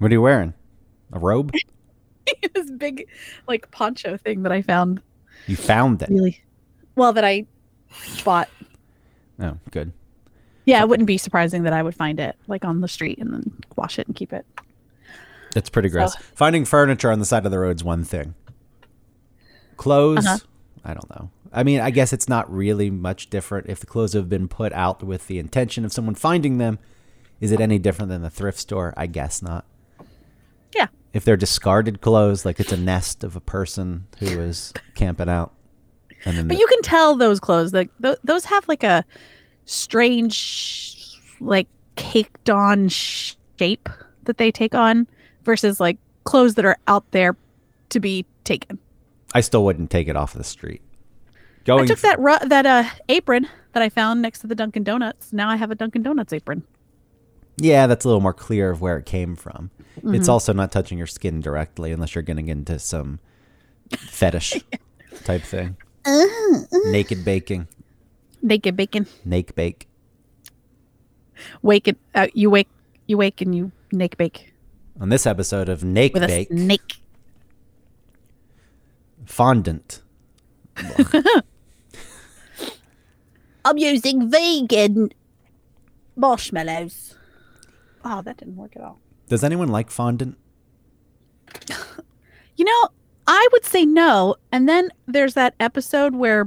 What are you wearing? A robe? this big like poncho thing that I found You found it. really well that I bought. Oh, good. Yeah, it wouldn't be surprising that I would find it like on the street and then wash it and keep it. That's pretty gross. Finding furniture on the side of the road is one thing. Clothes, Uh-huh. I don't know. I mean, I guess it's not really much different if the clothes have been put out with the intention of someone finding them. Is it any different than the thrift store? I guess not. If they're discarded clothes, like it's a nest of a person who was camping out, But the- you can tell those clothes like th- those have like a strange like caked on shape that they take on versus like clothes that are out there to be taken. I still wouldn't take it off the street. Going I took that ru- that uh apron that I found next to the Dunkin' Donuts. Now I have a Dunkin' Donuts apron. Yeah, that's a little more clear of where it came from. It's Mm-hmm. also not touching your skin directly unless you're getting into some fetish type thing. Naked baking, Naked bacon. naked bake. Wake it. Uh, you wake. You wake and you naked bake On this episode of Naked with a Bake, snake. fondant. I'm using vegan marshmallows. Oh, that didn't work at all. Does anyone like fondant? You know, I would say no. And then there's that episode where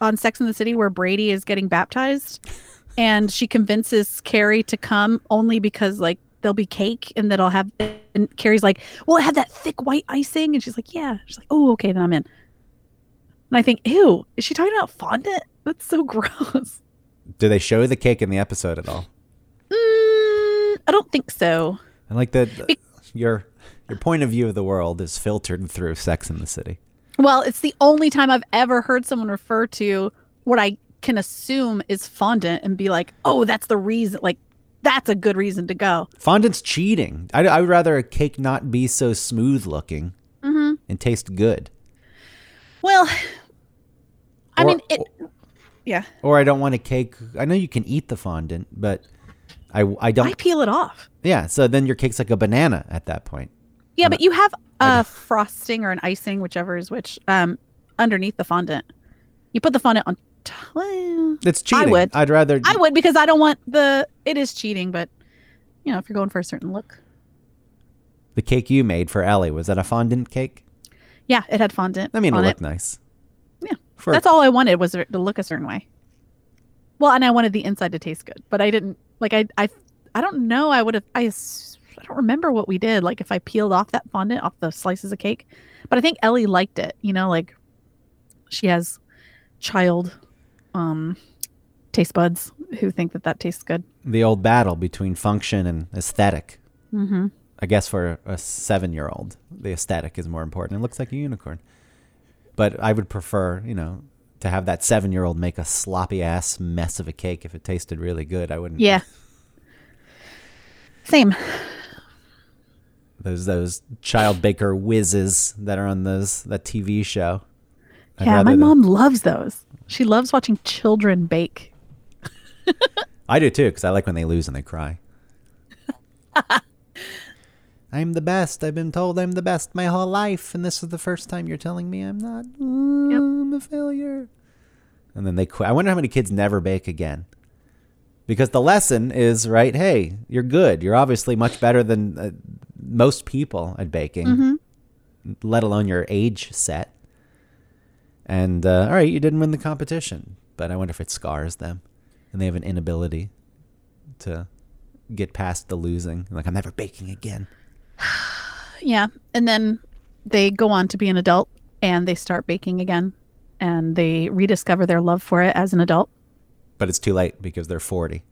on Sex in the City where Brady is getting baptized and she convinces Carrie to come only because like there'll be cake and that'll have and Carrie's like, Well, it had that thick white icing and she's like, Yeah. She's like, Oh, okay, then I'm in. And I think, ew, is she talking about fondant? That's so gross. Do they show the cake in the episode at all? I don't think so. I like that your your point of view of the world is filtered through Sex in the City. Well, it's the only time I've ever heard someone refer to what I can assume is fondant and be like, oh, that's the reason. Like, that's a good reason to go. Fondant's cheating. I, I would rather a cake not be so smooth looking Mm-hmm. and taste good. Well, I Or- mean, it. Yeah, Or I don't want a cake. I know you can eat the fondant, but I, I don't. I peel it off. yeah, so then your cake's like a banana at that point. Yeah, but you have a frosting or an icing, whichever is which, um, underneath the fondant. You put the fondant on. T- well, It's cheating. I would. I'd rather. I would because I don't want the. It is cheating, but you know, if you're going for a certain look. The cake you made for Ellie was that a fondant cake? Yeah, it had fondant. I mean, it looked it. nice. Yeah. For, That's all I wanted was it to look a certain way. Well, and I wanted the inside to taste good, but I didn't like I I I don't know. I would have I I don't remember what we did. Like if I peeled off that fondant off the slices of cake, but I think Ellie liked it. You know, like she has child um taste buds who think that that tastes good. the old battle between function and aesthetic. Mm-hmm. I guess for a seven year old, the aesthetic is more important. It looks like a unicorn. But I would prefer, you know, to have that seven year old make a sloppy ass mess of a cake if it tasted really good. I wouldn't. Yeah. Same. Those those child baker whizzes that are on those that TV show. I'd yeah, my than- mom loves those. She loves watching children bake. I do too, because I like when they lose and they cry. I'm the best. I've been told I'm the best my whole life, and this is the first time you're telling me I'm not. Mm, I'm a failure. And then they quit. I wonder how many kids never bake again. Because the lesson is right. Hey, you're good. You're obviously much better than uh, most people at baking, let alone your age set. And uh, all right, you didn't win the competition, but I wonder if it scars them, and they have an inability to get past the losing. Like I'm never baking again. Yeah. And then they go on to be an adult and they start baking again and they rediscover their love for it as an adult. But it's too late because they're 40,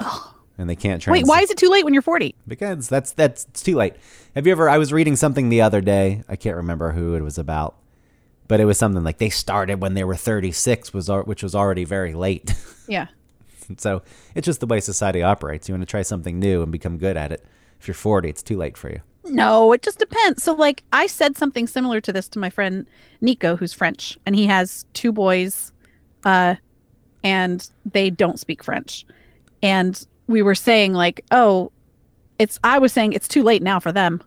and they can't. Wait, why is it too late when you're 40? Because that's that's it's too late. Have you ever? I was reading something the other day. I can't remember who it was about, but it was something like they started when they were 36, was which was already very late. Yeah. so it's just the way society operates. You want to try something new and become good at it. If you're 40, it's too late for you. No, it just depends. So, like, I said something similar to this to my friend Nico, who's French, and he has two boys, uh, and they don't speak French. And we were saying, like, oh, it's I was saying it's too late now for them.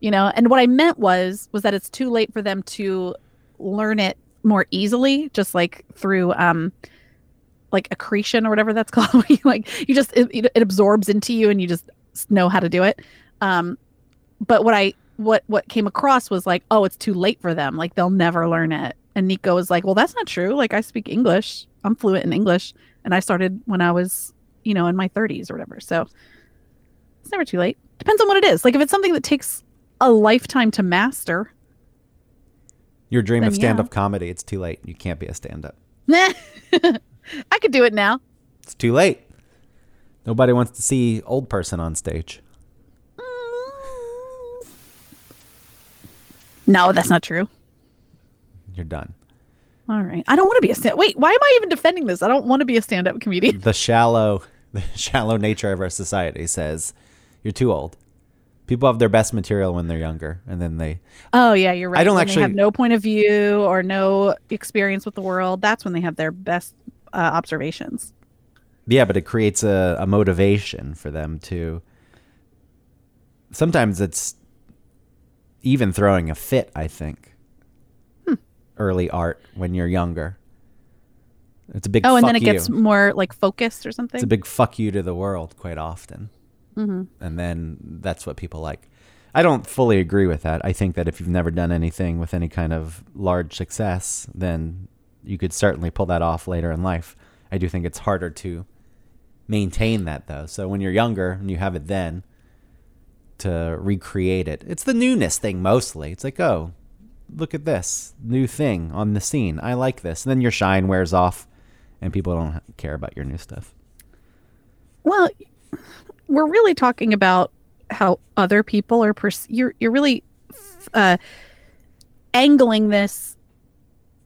You know, and what I meant was was that it's too late for them to learn it more easily, just like through um like accretion or whatever that's called. like you just it, it absorbs into you and you just know how to do it. Um but what I what what came across was like, oh, it's too late for them. Like they'll never learn it. And Nico was like, well, that's not true. Like I speak English. I'm fluent in English, and I started when I was, you know, in my 30s or whatever. So it's never too late. Depends on what it is. Like if it's something that takes a lifetime to master. Your dream Then of yeah. stand-up comedy, it's too late. You can't be a stand-up. I could do it now. It's too late. Nobody wants to see old person on stage. No, that's not true. You're done. All right. I don't want to be a stand. Wait, why am I even defending this? I don't want to be a stand-up comedian. The shallow, the shallow nature of our society says you're too old. People have their best material when they're younger, and then they. Oh yeah, you're right. I don't When actually- have no point of view or no experience with the world. That's when they have their best uh, observations. Yeah, but it creates a, a motivation for them to. Sometimes it's even throwing a fit, I think. Hmm. Early art when you're younger. It's a big Oh, and then it you. gets more like focused or something. It's a big fuck you to the world quite often. mm-hmm. And then that's what people like. I don't fully agree with that. I think that if you've never done anything with any kind of large success, then you could certainly pull that off later in life. I do think it's harder to maintain that though. So when you're younger and you have it then to recreate it. It's the newness thing mostly. It's like, "Oh, look at this new thing on the scene. I like this." And then your shine wears off and people don't care about your new stuff. Well, we're really talking about how other people are. Perce- you're you're really uh, angling this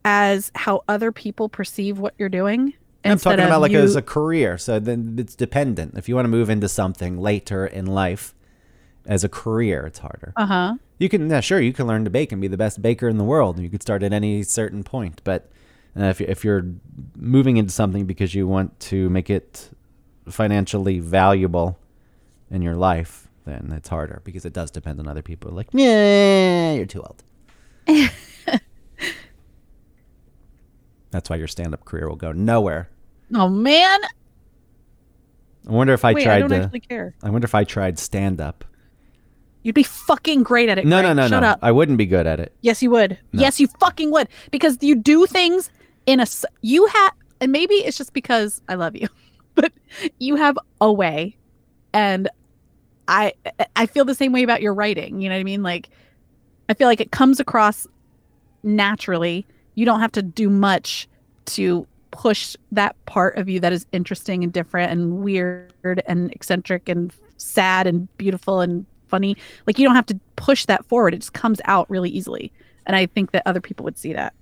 as how other people perceive what you're doing. I'm talking about like you- as a career. So then it's dependent. If you want to move into something later in life as a career, it's harder. uh-huh. You can, yeah, sure, you can learn to bake and be the best baker in the world. You could start at any certain point. But uh, if, if you're moving into something because you want to make it financially valuable in your life, then it's harder because it does depend on other people. Like, yeah, you're too old. That's why your stand-up career will go nowhere. Oh man. I wonder if I Wait, I tried don't to. actually care. I wonder if I tried stand up. You'd be fucking great at it. No, Greg. no, no, Shut no. up. I wouldn't be good at it. Yes, you would. No. Yes, you fucking would. Because you do things in a. You have, and maybe it's just because I love you, but you have a way, and I I feel the same way about your writing. You know what I mean? Like, I feel like it comes across naturally. You don't have to do much to push that part of you that is interesting and different and weird and eccentric and sad and beautiful and funny. Like you don't have to push that forward. It just comes out really easily. And I think that other people would see that.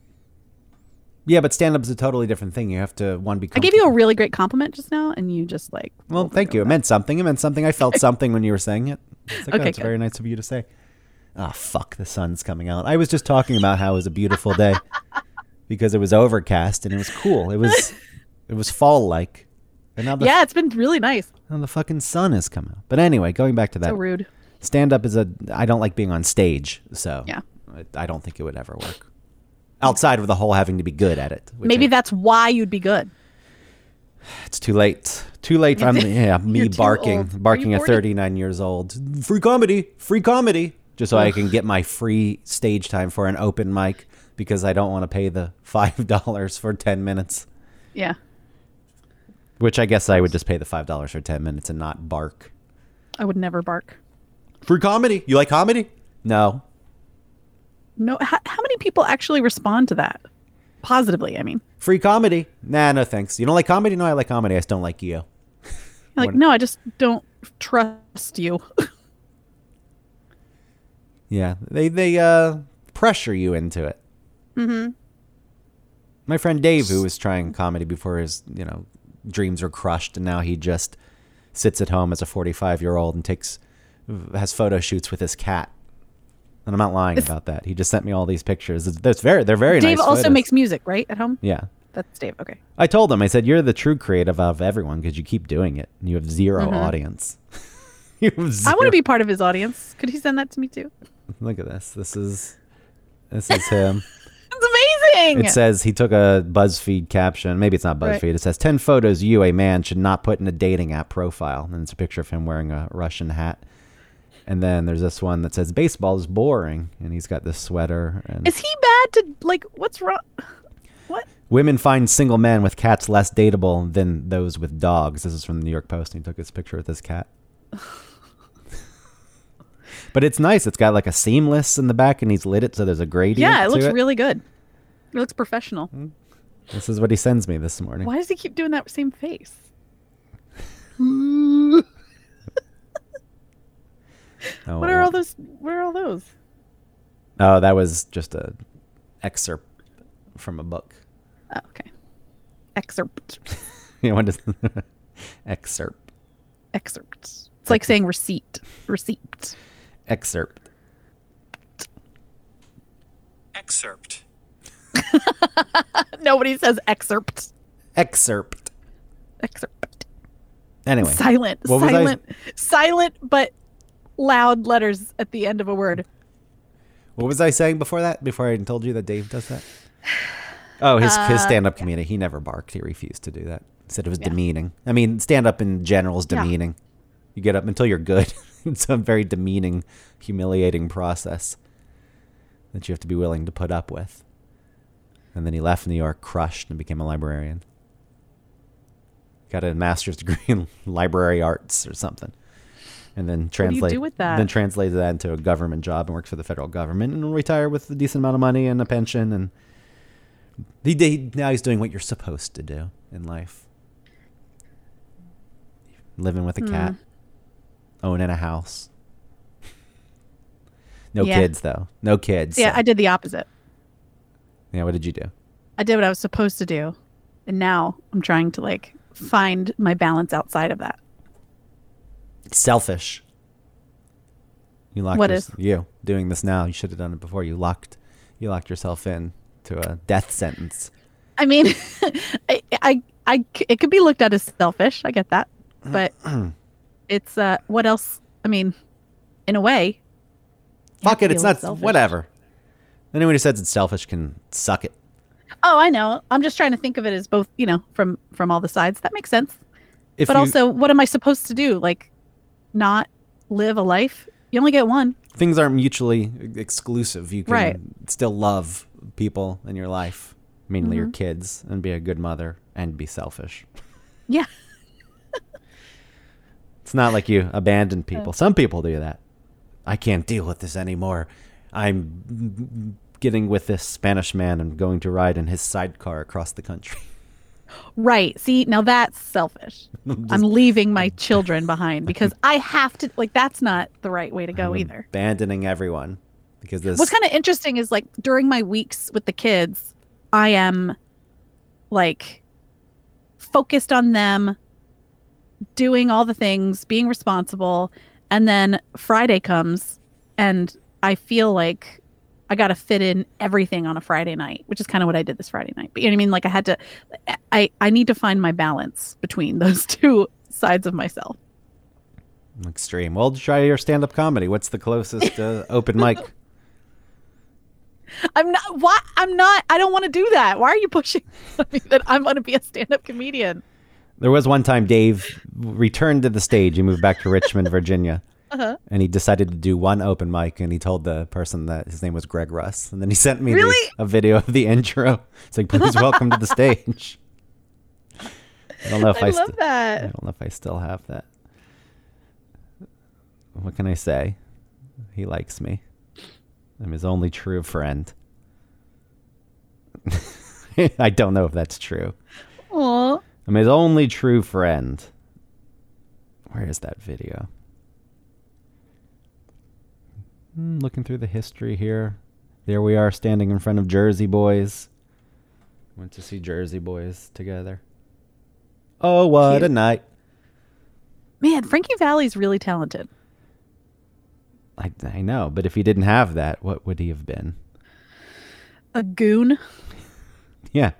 Yeah, but stand up is a totally different thing. You have to one be. I gave you a really great compliment just now and you just like Well, thank you. It meant something. It meant something. I felt something when you were saying it. It's like, oh, Okay, it's very nice of you to say. Ah, fuck. The sun's coming out. I was just talking about how it was a beautiful day because it was overcast and it was cool. It was, it was fall like. And now the, Yeah, it's been really nice. now the fucking sun has come out. But anyway, going back to that. So rude. stand up is a I don't like being on stage, so Yeah. I, I don't think it would ever work. Outside of the whole having to be good at it. Maybe I- that's why you'd be good. it's too late. Too late. I'm yeah, me barking, barking at 39 years old. Free comedy, free comedy, just so I can get my free stage time for an open mic because I don't want to pay the five dollars for 10 minutes. Yeah. Which I guess I would just pay the five dollars for 10 minutes and not bark. I would never bark. Free comedy. You like comedy? No. No, how, how many people actually respond to that? Positively, I mean. Free comedy? Nah, no thanks. You don't like comedy? No, I like comedy. I just don't like you. Like, no, I just don't trust you. Yeah, they they uh pressure you into it. Mm-hmm. My friend Dave, who was trying comedy before his you know dreams were crushed, and now he just sits at home as a 45 year old and takes has photo shoots with his cat. And I'm not lying It's- about that. He just sent me all these pictures. It's, it's very they're very nice. Dave nice. also photos. makes music, right? At home? yeah. That's Dave. Okay. I told him I said you're the true creative of everyone because you keep doing it. and You have 0 Mhm. audience. You have I want to be part of his audience. Could he send that to me too? Look at this. This is this is him. Amazing. It says he took a BuzzFeed caption. Maybe it's not BuzzFeed. Right. It says 10 photos you, a man, should not put in a dating app profile. And it's a picture of him wearing a Russian hat. And then there's this one that says baseball is boring. And he's got this sweater. And Is he bad to like? What's wrong? What? women find single men with cats less dateable than those with dogs. This is from the New York Post. And he took this picture with his cat. but it's nice. It's got like a seamless in the back and he's lit it so there's a gradient. Yeah, it looks really good. It looks professional. Hmm? This is what he sends me this morning. Why does he keep doing that same face? Oh, What are all those? What are all those? Oh, that was just a excerpt from a book. Oh, okay. Excerpt. You know what is excerpt? Excerpt. It's like saying receipt. Receipt. Excerpt. Excerpt. Nobody says excerpt. Excerpt. Excerpt. Anyway, Silent. What was I- silent. Silent, but loud letters at the end of a word. what was I saying before that? Before I told you that Dave does that? Oh, his his Uh, stand up comedy. He never barked. He refused to do that. He said it was Yeah. demeaning. I mean, stand up in general is Yeah. demeaning. You get up until you're good. it's a very demeaning, humiliating process that you have to be willing to put up with. And then he left New York crushed and became a librarian. Got a master's degree in library arts or something. And then do translate do with that? then translated that into a government job and worked for the federal government and retired with a decent amount of money and a pension and he, he now he's doing what you're supposed to do in life. Living with a Hmm. cat, owning a house. No Yeah. kids though. No kids. Yeah, so- I did the opposite. Yeah. What did you do? I did what I was supposed to do. And now I'm trying to like find my balance outside of that. Selfish. You locked What is? you doing this now? You should have done it before. You locked you locked yourself in to a death sentence. I mean, I, I, I, it could be looked at as selfish. I get that, but it's uh, what else? I mean, in a way, Fuck it, it's not selfish. whatever. Anyone who says it's selfish can suck it. Oh, I know. I'm just trying to think of it as both, you know, from from all the sides. That makes sense. If but you, also, what am I supposed to do? Like, not live a life? You only get one. things aren't mutually exclusive. You can Right. still love people in your life, mainly Mm-hmm. your kids, and be a good mother and be selfish. Yeah. It's not like you abandon people. Some people do that. I can't deal with this anymore. I'm getting with this Spanish man and going to ride in his sidecar across the country. Right. See, now that's selfish. I'm leaving my children behind because I have to. Like, that's not the right way to go I'm either. Abandoning everyone because this. What's kind of interesting is like during my weeks with the kids, I am like focused on them, doing all the things, being responsible. And then Friday comes and I feel like I got to fit in everything on a Friday night, which is kind of what I did this Friday night. But you know what I mean? Like I had to, I, I need to find my balance between those two sides of myself. Extreme. Well, try your stand-up comedy. What's the closest uh, open mic? I'm not, why? I'm not, I don't want to do that. Why are you pushing me that I'm going to be a stand up comedian? There was one time Dave returned to the stage. He moved back to Richmond, Virginia, Uh-huh. and he decided to do one open mic. And he told the person that his name was Greg Russ, and then he sent me the- a video of the intro. It's like, please welcome to the stage. I don't know if I, I st- that. I don't know if I still have that. What can I say? He likes me. I'm his only true friend. I don't know if that's true. Aw. I'm his only true friend. Where is that video? Hmm, looking through the history here. There we are standing in front of Jersey Boys. Went to see Jersey Boys together. Oh, what a night. Man, Frankie Valli's really talented. I, I know, but if he didn't have that, what would he have been? A goon. Yeah.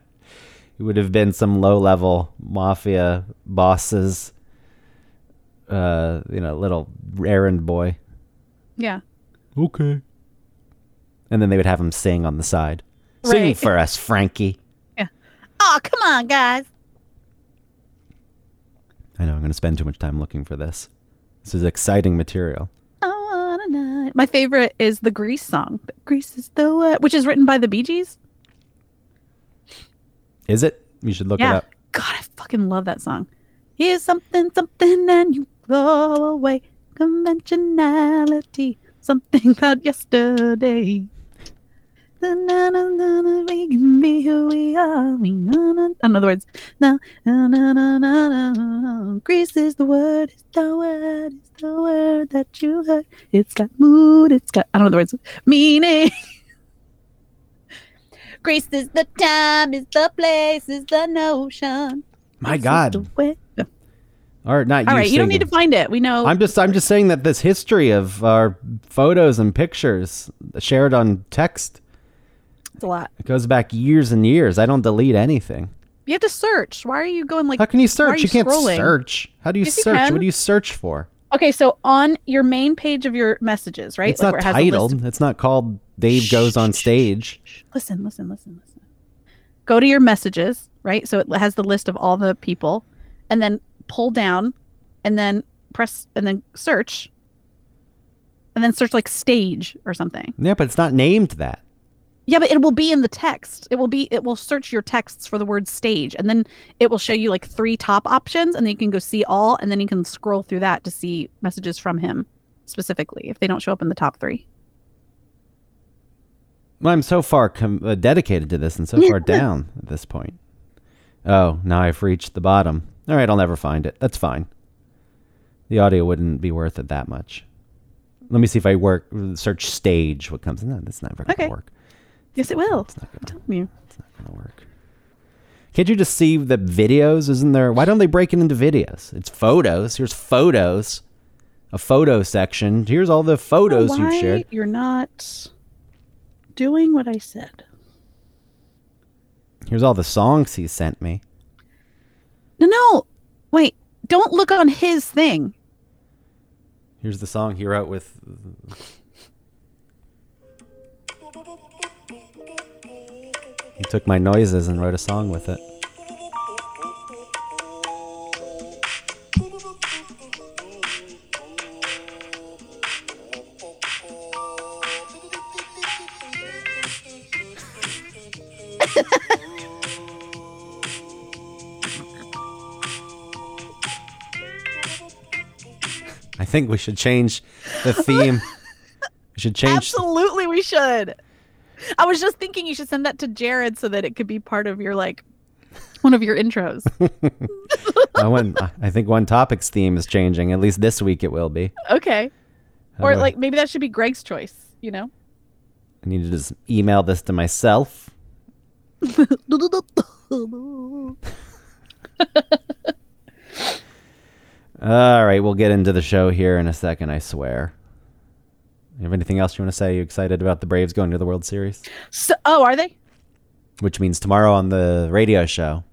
He would have been some low level mafia boss's uh, you know, little errand boy. Yeah. Okay. And then they would have him sing on the side. Sing for us, Frankie. Yeah. Oh, come on, guys. I know I'm going to spend too much time looking for this. This is exciting material. I. My favorite is the Grease song. Grease is the word, which is written by the Bee Gees. Is it? You should look it up. God, I fucking love that song. Here's something, something, and you go away. Conventionality, something about yesterday. Na-na-na-na-na, We can be who we are. We na-na- In other words, na, na, na, na, na, na. Grease is the word, it's the word, it's the word that you heard. It's got mood, it's got, I don't know the words, meaning. Grease is the time, is the place, is the notion. My Grease is God. the way- Or not you All right, you don't need to find it. We know. I'm just I'm just saying that this history of our photos and pictures shared on text it's a lot. it goes back years and years. I don't delete anything. You have to search. Why are you going like? How can you why are search? You, can't scrolling? search. How do you Yes, you search? can. What do you search for? Okay, so on your main page of your messages, right? It's not where it has a list titled. It's not called Dave goes on stage. listen, listen, listen, listen. Go to your messages, right? So it has the list of all the people, and then pull down, and then press, and then search, and then search like stage or something. Yeah, but it's not named that. Yeah, but it will be in the text. It will be. It will search your texts for the word stage, and then it will show you like three top options, and then you can go see all, and then you can scroll through that to see messages from him specifically if they don't show up in the top three. Well, I'm so far com- uh, dedicated to this and so far down at this point. Oh, now I've reached the bottom. All right, I'll never find it. That's fine. The audio wouldn't be worth it that much. Let me see if I work search stage. What comes? In? No, that's never gonna Okay. work. Yes, it will. It's not I'm gonna, telling you. it's not gonna work. Can't you just see the videos? Isn't there? Why don't they break it into videos? It's photos. Here's photos. A photo section. Here's all the photos Why you've shared. You're not doing what I said. Here's all the songs he sent me. No, no. Wait. Don't look on his thing. Here's the song he wrote with. He took my noises and wrote a song with it. Think we should change the theme. We should change. Absolutely, we should. I was just thinking you should send that to Jared so that it could be part of your like one of your intros. I, went, I think one topic's theme is changing. At least this week it will be. okay. How Or uh, like maybe that should be Greg's choice, you know? I need to just email this to myself. All right, we'll get into the show here in a second, I swear. You have anything else you want to say? You excited about the Braves going to the World Series? So, oh, are they? Which means tomorrow on the radio show.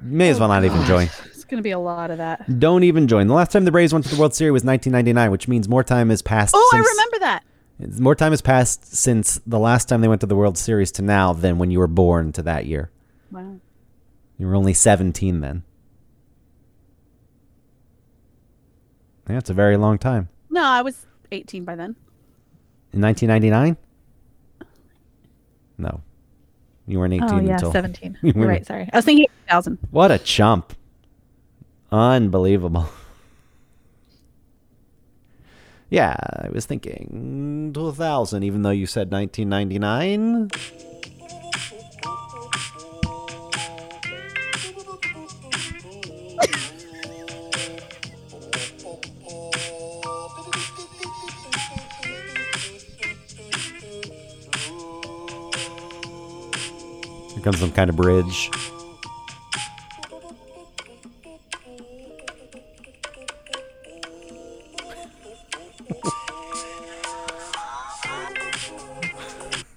May as oh well not even join. It's going to be a lot of that. Don't even join. The last time the Braves went to the World Series was 1999, which means more time has passed. Oh, I remember that. More time has passed since the last time they went to the World Series to now than when you were born to that year. Wow. You were only 17 then. Yeah, it's a very long time. No, I was 18 by then. In 1999? No. You weren't 18 Oh, yeah, until 17. You You're were- right, sorry. I was thinking 2000. What a chump. Unbelievable. Yeah, I was thinking 2000, even though you said 1999. Here comes some kind of bridge.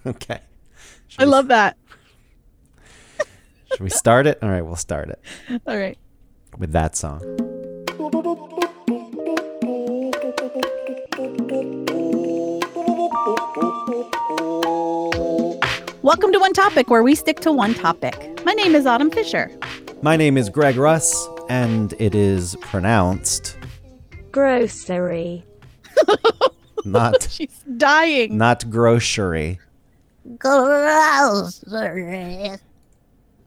okay. Should I love that. Should we start it? All right, we'll start it. All right. With that song. Welcome to One Topic, where we stick to one topic. My name is Autumn Fisher. My name is Greg Russ, and it is pronounced Grocery. not She's dying. not grocery. Grocery.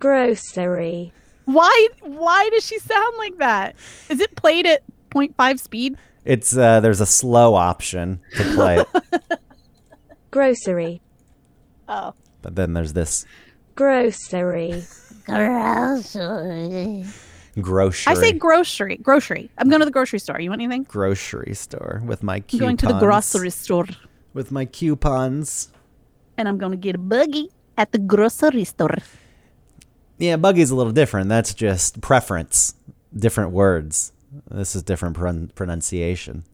Grocery. Why? Why does she sound like that? Is it played at 0.5 speed? It's uh, there's a slow option to play it, Grocery. Oh, but then there's this Grocery. Grocery. grocery. I say grocery. Grocery. I'm going to the grocery store. You want anything? grocery store with my I'm going to the grocery store, with my coupons. and I'm going to get a buggy at the grocery store. Yeah, buggy's a little different. That's just preference, different words. This is different pron- pronunciation.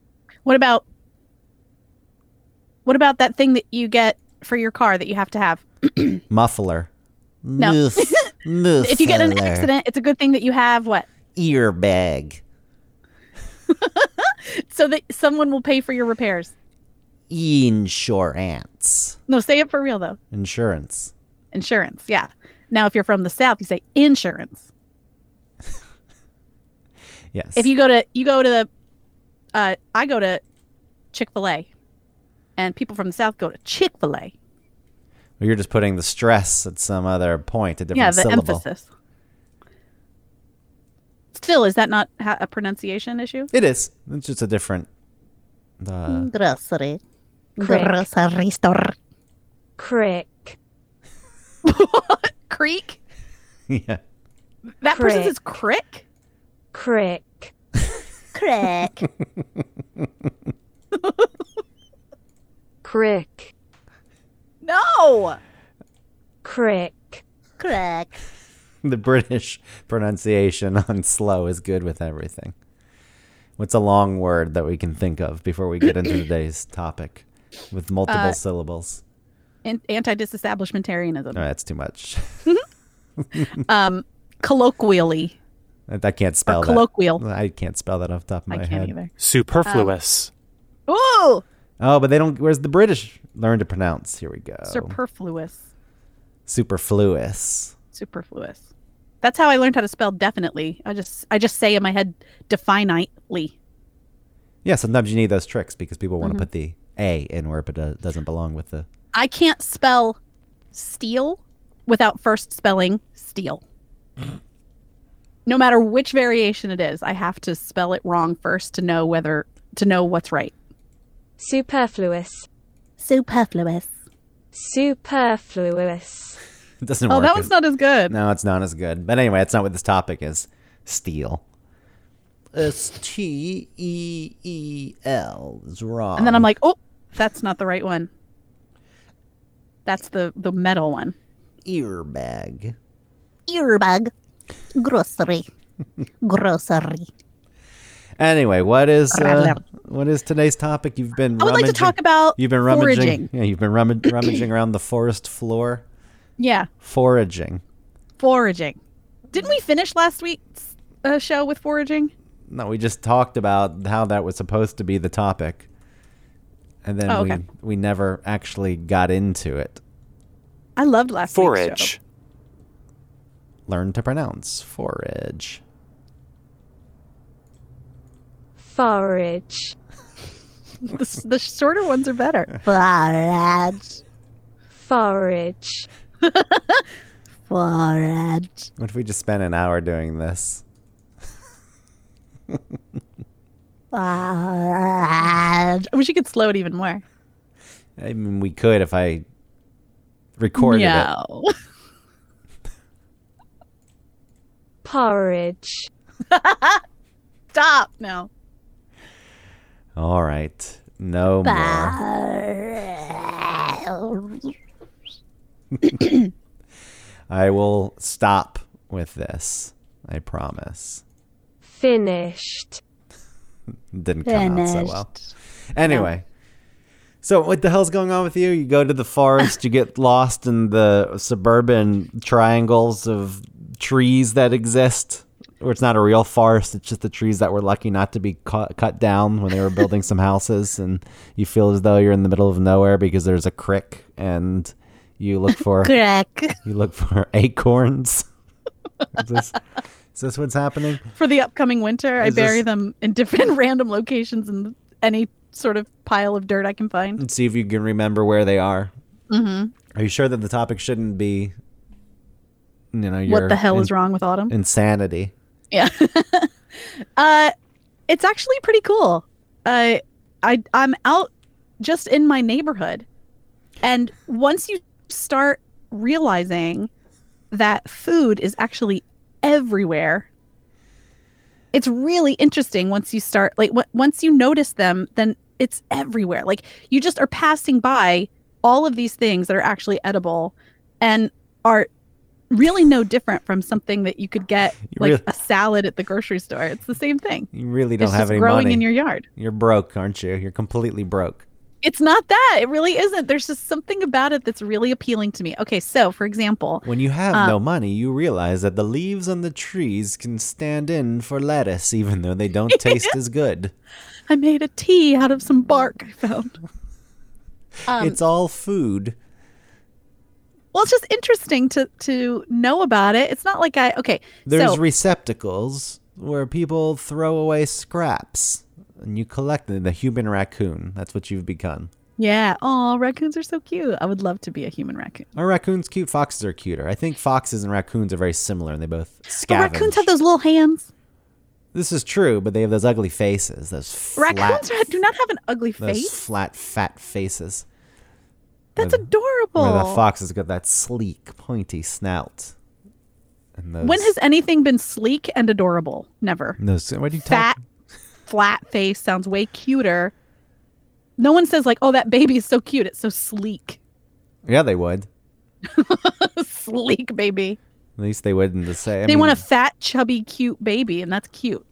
What about what about that thing that you get for your car that you have to have? Muffler. No. Muff- If you get in an accident, it's a good thing that you have what? earbag, So that someone will pay for your repairs. insurance, No, say it for real though. insurance. Insurance. Yeah. Now if you're from the south, you say insurance. Yes. If you go to you go to the uh I go to Chick-fil-A and people from the south go to Chick-fil-A. Well, you're just putting the stress at some other point, a different Yeah, the syllable. emphasis. Still, is that not ha- a pronunciation issue? It is. It's just a different. Uh, Grocery. Crick. Grocery store. Crick. Creek? yeah. That person Crick. says crick? Crick. Crack. Crick. No. Crick. Crick. The British pronunciation on slow is good with everything. What's a long word that we can think of before we get into today's topic with multiple Uh, syllables? An- Anti-disestablishmentarianism. No, that's too much. Um, colloquially. I I can't spell that. colloquial. I can't spell that off the top of my I can't head. either. Superfluous. Ooh, Oh, but they don't. Where's the British learn to pronounce? Here we go. superfluous. Superfluous. Superfluous. That's how I learned how to spell definitely. I just I just say in my head definitely. Yeah, sometimes you need those tricks because people Mm-hmm. want to put the A in where it doesn't belong with the. I can't spell steel without first spelling steel. No matter which variation it is, I have to spell it wrong first to know whether to know what's right. Superfluous. Superfluous. Superfluous. It doesn't Oh, work. Oh, that one's not as good. No, it's not as good. But anyway, that's not what this topic is. Steel. S T E E L is wrong. And then I'm like, oh, that's not the right one. That's the the metal one. earbag. Earbag. Grocery. Grocery. Anyway, what is uh, Rattler. What is today's topic? You've been. I would like to rummaging- talk about You've been rummaging. foraging. Yeah, you've been rummag- rummaging around the forest floor. Yeah, Foraging. foraging. Didn't we finish last week's uh, show with foraging? No, we just talked about how that was supposed to be the topic, and then Oh, we okay. we never actually got into it. I loved last week's Forage. show. Learn to pronounce forage. Forage. The, the shorter ones are better. Forage. Forage. Forage. What if we just spent an hour doing this? Forage. I wish you could slow it even more. I mean, we could if I recorded it. no. Porridge. Stop. No. All right, no more. I will stop with this. I promise. Finished. Didn't come out so well. Finished. Anyway, so what the hell's going on with you? You go to the forest, you get lost in the suburban triangles of trees that exist, where it's not a real forest. It's just the trees that were lucky not to be cut, cut down when they were building some houses, and you feel as though you're in the middle of nowhere because there's a crick and You look for Crack. you look for acorns. is, this, is this what's happening? For the upcoming winter, I Is bury this- them in different random locations in any sort of pile of dirt I can find. Let's see if you can remember where they are. hmm Are you sure that the topic shouldn't be, you know, your What the hell is wrong with autumn? Insanity. Yeah. uh it's actually pretty cool. Uh I I'm out just in my neighborhood. And once you start realizing that food is actually everywhere, it's really interesting once you start like w- once you notice them, then it's everywhere. Like you just are passing by all of these things that are actually edible and are really no different from something that you could get You like really- a salad at the grocery store. It's the same thing. You really don't It's have just any growing money. in your yard. You're broke, aren't you? You're completely broke. It's not that. It really isn't. There's just something about it that's really appealing to me. Okay, so for example, When you have Um, no money, you realize that the leaves on the trees can stand in for lettuce, even though they don't taste as good. I made a tea out of some bark I found. Um, it's all food. Well, it's just interesting to to know about it. It's not like I okay. There's so receptacles where people throw away scraps, and you collect them. The human raccoon. That's what you've become. yeah. Oh, raccoons are so cute. I would love to be a human raccoon. Are raccoons cute? Foxes are cuter. I think foxes and raccoons are very similar, and they both But scavenge. raccoons have those little hands. This is true, but they have those ugly faces. Those flat, Raccoons do not have an ugly those face. flat, fat faces. That's Where- adorable. Where the fox has got that sleek, pointy snout. And those, when has anything been sleek and adorable? Never. those? What are you Fat, flat face sounds way cuter. No one says like, "Oh, that baby is so cute. It's so sleek." Yeah, they would. sleek baby. At least they wouldn't say. I they mean, want a fat, chubby, cute baby, and that's cute.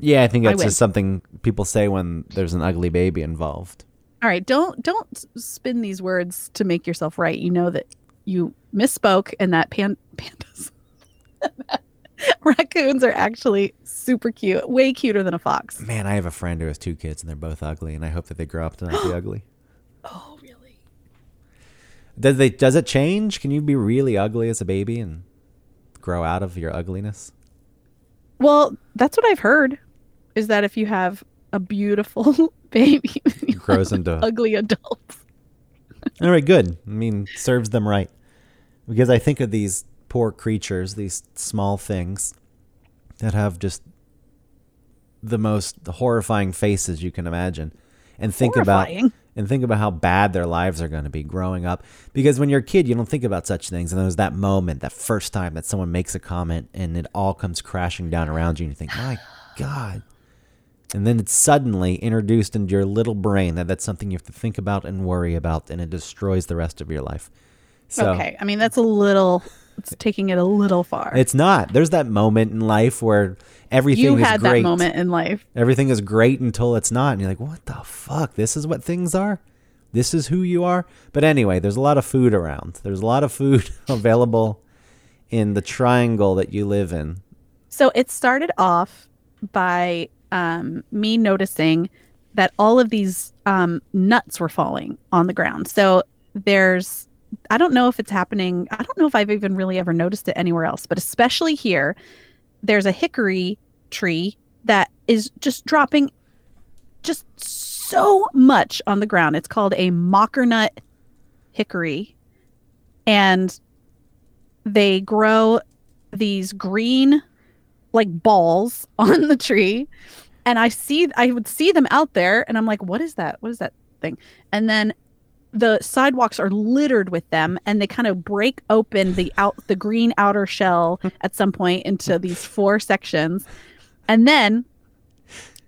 Yeah, I think that's win. just something people say when there's an ugly baby involved. All right, don't don't spin these words to make yourself right. You know that you misspoke, and that pan- pandas, raccoons are actually super cute, way cuter than a fox. Man, I have a friend who has two kids, and they're both ugly, and I hope that they grow up to not be ugly. Oh, really? Does they? Does it change? Can you be really ugly as a baby and grow out of your ugliness? Well, that's what I've heard. Is that if you have a beautiful baby, grows into- ugly adults. All right, good. I mean, serves them right. Because I think of these poor creatures, these small things that have just the most horrifying faces you can imagine. And think Horrifying? about and think about how bad their lives are going to be growing up. Because when you're a kid, you don't think about such things. And there's that moment, that first time that someone makes a comment and it all comes crashing down around you and you think, "My god." And then it's suddenly introduced into your little brain that that's something you have to think about and worry about, and it destroys the rest of your life. So okay, I mean that's a little. It's taking it a little far. it's not. There's that moment in life where everything you is had great. that moment in life. Everything is great until it's not, and you're like, "What the fuck? This is what things are. This is who you are." But anyway, there's a lot of food around. There's a lot of food available in the triangle that you live in. So it started off by um, me noticing that all of these um, nuts were falling on the ground. So there's, I don't know if it's happening. I don't know if I've even really ever noticed it anywhere else, but especially here, there's a hickory tree that is just dropping just so much on the ground. It's called a mockernut hickory. And they grow these green like balls on the tree. And i see i would see them out there and i'm like what is that? What is that thing? And then the sidewalks are littered with them and they kind of break open the out the green outer shell at some point into these four sections. And then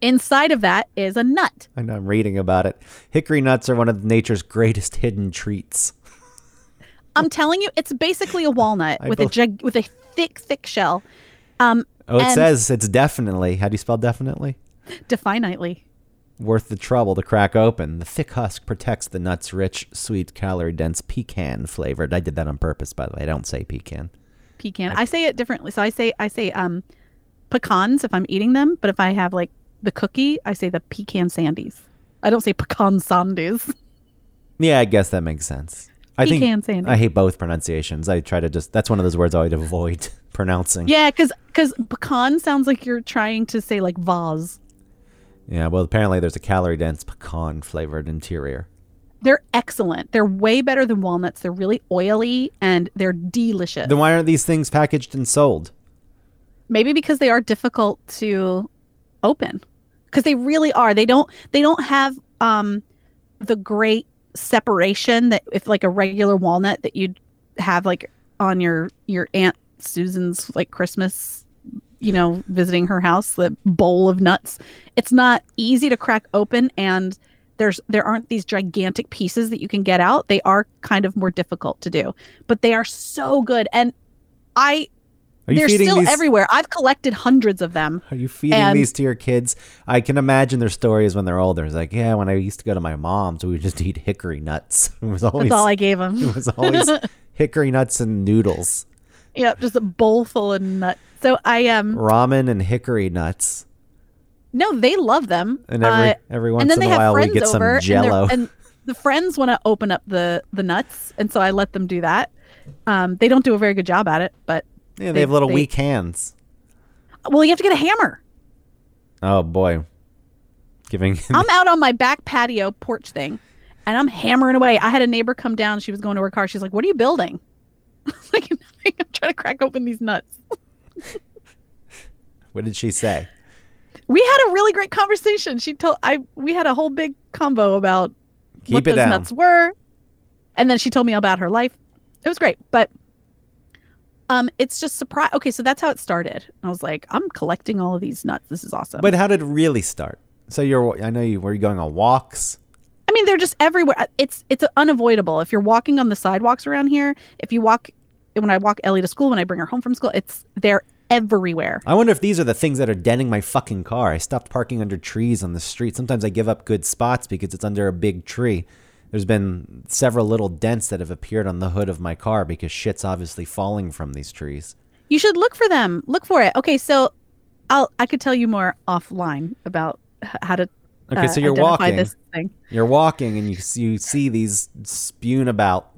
inside of that is a nut. I know I'm reading about it. Hickory nuts are one of nature's greatest hidden treats. i'm telling you it's basically a walnut I with a with a thick thick shell. Um Oh, it And- says it's definitely. How do you spell definitely? definitely Worth the trouble to crack open. The thick husk protects the nut's rich, sweet, calorie dense pecan flavored. I did that on purpose, by the way. I don't say pecan. pecan. I say it differently. So I say I say um pecans if I'm eating them, but if I have like the cookie, I say the pecan sandies. I don't say pecan sandies. Yeah, I guess that makes sense. I think Pecan sandy. I hate both pronunciations. I try to just that's one of those words I would avoid pronouncing. Yeah, because because pecan sounds like you're trying to say like vase. Yeah, well, apparently there's a calorie dense pecan flavored interior. They're excellent. They're way better than walnuts. They're really oily and they're delicious. Then why aren't these things packaged and sold? Maybe because they are difficult to open. Because they really are. They don't they don't have um the great separation that if like a regular walnut that you'd have like on your your aunt Susan's like Christmas, you know, visiting her house, the bowl of nuts. It's not easy to crack open and there's there aren't these gigantic pieces that you can get out. They are kind of more difficult to do. But they are so good and I they're still these? everywhere. I've collected hundreds of them. Are you feeding and- these to your kids? I can imagine their stories when they're older. It's like, yeah, when I used to go to my mom's, we would just eat hickory nuts. It was always That's all I gave them. it was always hickory nuts and noodles, Yep, just a bowl full of nuts. So I um ramen and hickory nuts. no, they love them. And every Uh, every once in a while we get some over, and, Jello. and the friends want to open up the the nuts, and so I let them do that. Um, they don't do a very good job at it, but yeah, they, they- have little they- weak hands. well, you have to get a hammer. Oh boy, giving I'm out on my back patio porch thing, and I'm hammering away. I had a neighbor come down. She was going to her car. She's like, "What are you building?" like, I'm trying to crack open these nuts. what did she say? We had a really great conversation. She told I we had a whole big combo about Keep what those down. nuts were, and then she told me about her life. It was great, but um, it's just surprise. Okay, so that's how it started. I was like, I'm collecting all of these nuts. This is awesome. But how did it really start? So you're I know you were you going on walks? I mean, they're just everywhere. Uh, It's it's unavoidable if you're walking on the sidewalks around here. If you walk when I walk Ellie to school, when I bring her home from school, it's they're everywhere. I wonder if these are the things that are denting my fucking car. I stopped parking under trees on the street. Sometimes I give up good spots because it's under a big tree. There's been several little dents that have appeared on the hood of my car because shit's obviously falling from these trees. You should look for them. Look for it. Okay, so I'll I could tell you more offline about how to Okay, uh, so you're identify walking. this thing. You're walking and you see, you see these spewing about.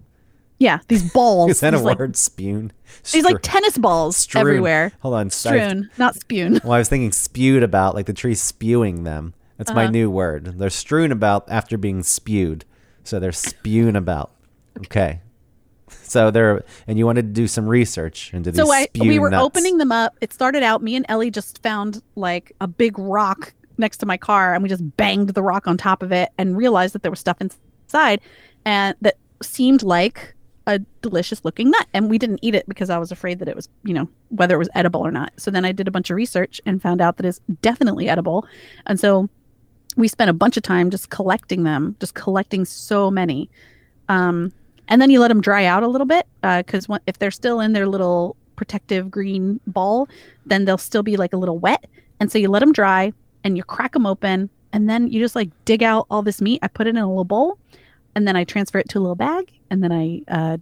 Yeah, these balls. Is that a like, word? Spewing. These like tennis balls strewn. everywhere. Hold on. Strewn, not spewed. Well, I was thinking spewed about, like the tree spewing them. That's my Uh-huh. new word. They're strewn about after being spewed. So they're spewing about. Okay. So they're, and you wanted to do some research into these So I we were nuts. opening them up. It started out me and Ellie just found like a big rock next to my car and we just banged the rock on top of it and realized that there was stuff inside and that seemed like a delicious looking nut and we didn't eat it because I was afraid that it was, you know, whether it was edible or not. So then I did a bunch of research and found out that it's definitely edible. And so we spent a bunch of time just collecting them, just collecting so many. Um, and then you let them dry out a little bit because if they're still in their little protective green ball, then they'll still be like a little wet. And so you let them dry and you crack them open, and then you just like dig out all this meat. I put it in a little bowl, and then I transfer it to a little bag, and then I uh,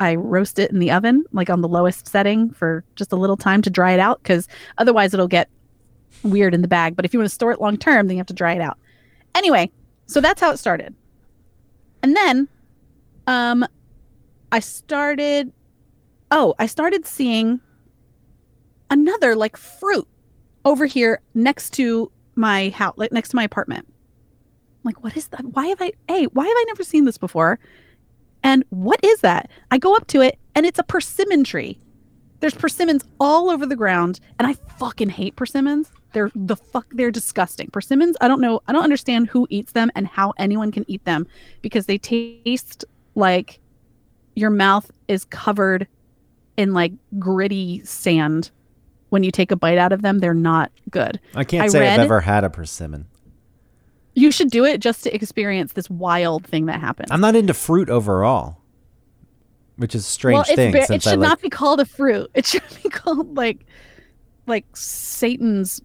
I roast it in the oven like on the lowest setting for just a little time to dry it out because otherwise it'll get weird in the bag. But if you want to store it long term, then you have to dry it out. Anyway, so that's how it started. And then um I started oh, I started seeing another like fruit over here next to my house, like next to my apartment. Like, what is that? Why have I hey, why have I never seen this before? And what is that? I go up to it and it's a persimmon tree. There's persimmons all over the ground, and I fucking hate persimmons. They're the fuck they're disgusting. Persimmons, I don't know, I don't understand who eats them and how anyone can eat them because they taste like your mouth is covered in like gritty sand when you take a bite out of them. They're not good. I can't I say I've read- ever had a persimmon. You should do it just to experience this wild thing that happened. I'm not into fruit overall, which is a strange well, it's thing. ba- it should I like not be called a fruit. It should be called like like Satan's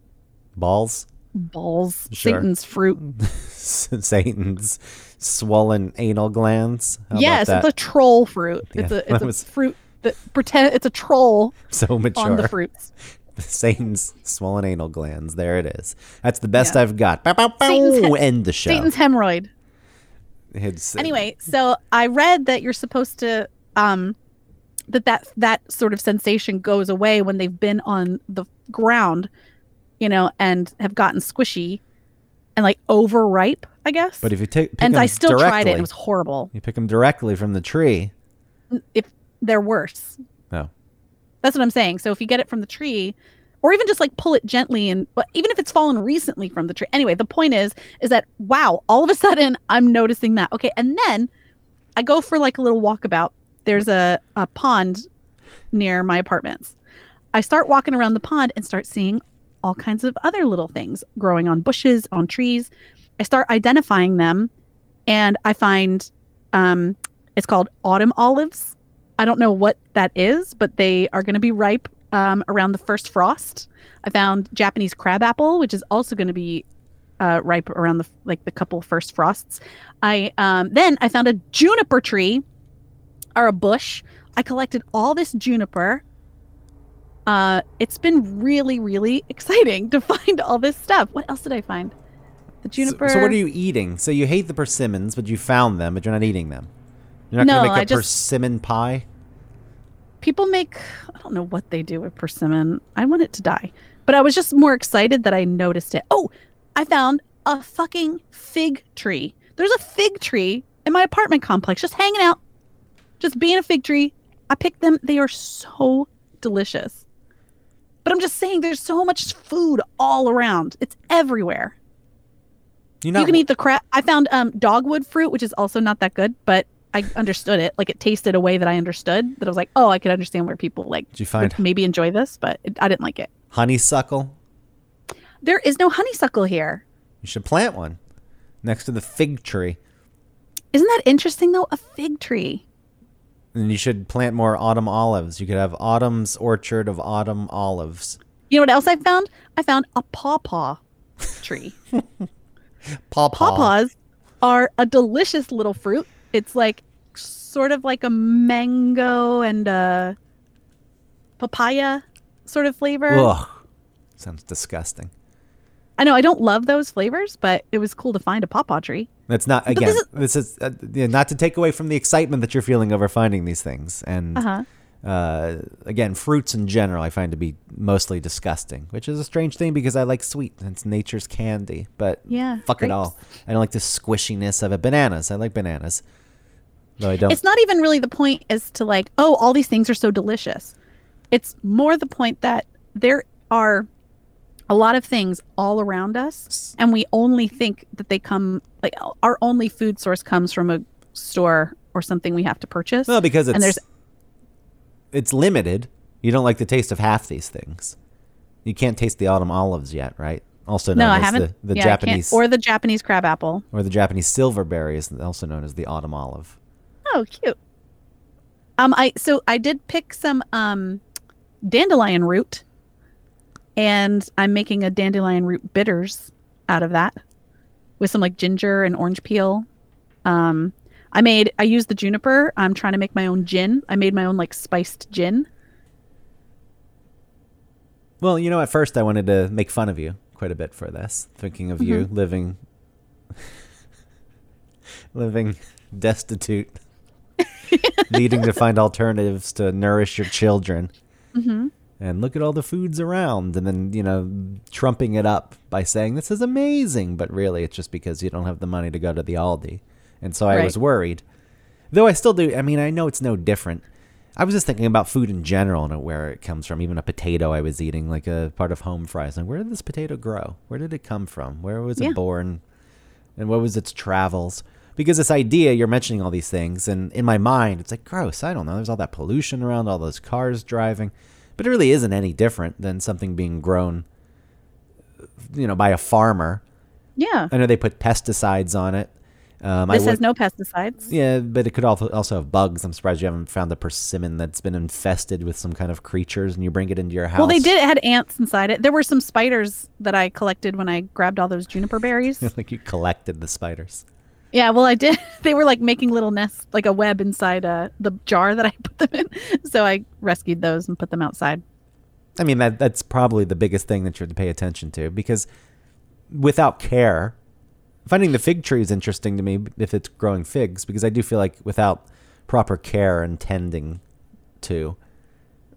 balls, balls, Sure. Satan's fruit. Satan's swollen anal glands. How about yes, it's a troll fruit. It's Yeah, a it's that a fruit that pretend it's a troll so mature. on the fruits. Satan's swollen anal glands. There it is. That's the best Yeah. I've got. Bow, bow, bow. End the show. Satan's hemorrhoid. His, uh, anyway, so I read that you're supposed to um that that that sort of sensation goes away when they've been on the ground, you know, and have gotten squishy and like overripe, I guess. But if you take, and I still tried it. directly- It was horrible. You pick them directly from the tree. If they're worse, No. that's what I'm saying. So if you get it from the tree, or even just like pull it gently, and but even if it's fallen recently from the tree. Anyway, the point is, is that wow, all of a sudden I'm noticing that. Okay, and then I go for like a little walkabout. There's a, a pond near my apartments. I start walking around the pond and start seeing all kinds of other little things growing on bushes, on trees. I start identifying them and I find um, it's called autumn olives. I don't know what that is, but they are going to be ripe um, around the first frost. I found Japanese crabapple, which is also going to be uh, ripe around the like the couple first frosts. I um, then I found a juniper tree or a bush. I collected all this juniper. Uh, it's been really, really exciting to find all this stuff. What else did I find? The So, juniper. so what are you eating? So you hate the persimmons, but you found them, but you're not eating them. You're not No, gonna make a just- persimmon pie. people make i don't know what they do with persimmon i want it to die but i was just more excited that i noticed it oh i found a fucking fig tree there's a fig tree in my apartment complex just hanging out just being a fig tree i picked them. They are so delicious. But i'm just saying there's so much food all around. It's everywhere. You know, you can eat the crap i found um dogwood fruit which is also not that good but i understood it. Like it tasted a way that i understood that i was like oh i could understand where people like Did you find maybe enjoy this but it, i didn't like it. Honeysuckle? there is no honeysuckle here. You should plant one next to the fig tree. isn't that interesting though? A fig tree And you should plant more autumn olives. You could have autumn's orchard of autumn olives. you know what else i found i found a pawpaw tree Pawpaw. pawpaws are a delicious little fruit it's like sort of like a mango and a papaya sort of flavor Ugh. Sounds disgusting. I know I don't love those flavors, but it was cool to find a pawpaw tree. That's not this again. is- This is uh, not to take away from the excitement that you're feeling over finding these things. And Uh-huh. uh, again, fruits in general, I find to be mostly disgusting, which is a strange thing because I like sweet. It's nature's candy, but Yeah, fuck it all. I don't like the squishiness of it. Bananas, I like bananas, though I don't. It's not even really the point as to like, oh, all these things are so delicious. It's more the point that there are a lot of things all around us, and we only think that they come like our only food source comes from a store or something we have to purchase. well, because it's and there's it's limited. You don't like the taste of half these things. You can't taste the autumn olives yet, right? Also known no, I as haven't. the, the yeah, Japanese or the Japanese crab apple. or the Japanese silverberry is also known as the autumn olive. Oh, cute. Um, I so I did pick some um dandelion root, and I'm making a dandelion root bitters out of that with some like ginger and orange peel. Um, I made I used the juniper. I'm trying to make my own gin. I made my own like spiced gin. Well, you know, at first I wanted to make fun of you quite a bit for this, thinking of you living living destitute, needing to find alternatives to nourish your children. Mm-hmm. And look at all the foods around, and then you know, trumping it up by saying this is amazing, but really it's just because you don't have the money to go to the Aldi, and so I Right. was worried. Though I still do. I mean, I know it's no different. I was just thinking about food in general and where it comes from. Even a potato I was eating, like a part of home fries. Like, where did this potato grow? Where did it come from? Where was Yeah. it born? And what was its travels? Because this idea, you're mentioning all these things, and in my mind, it's like, gross. I don't know. There's all that pollution around, all those cars driving. But it really isn't any different than something being grown, you know, by a farmer. Yeah, I know they put pesticides on it. Um, I this would- has no pesticides. yeah, but it could also also have bugs. I'm surprised you haven't found a persimmon that's been infested with some kind of creatures, and you bring it into your house. Well, they did. It had ants inside it. There were some spiders that I collected when I grabbed all those juniper berries. like you collected the spiders. Yeah, well, I did. They were like making little nests, like a web inside uh, the jar that I put them in. So I rescued those and put them outside. I mean, that that's probably the biggest thing that you have to pay attention to because without care, finding the fig tree is interesting to me if it's growing figs because I do feel like without proper care and tending to,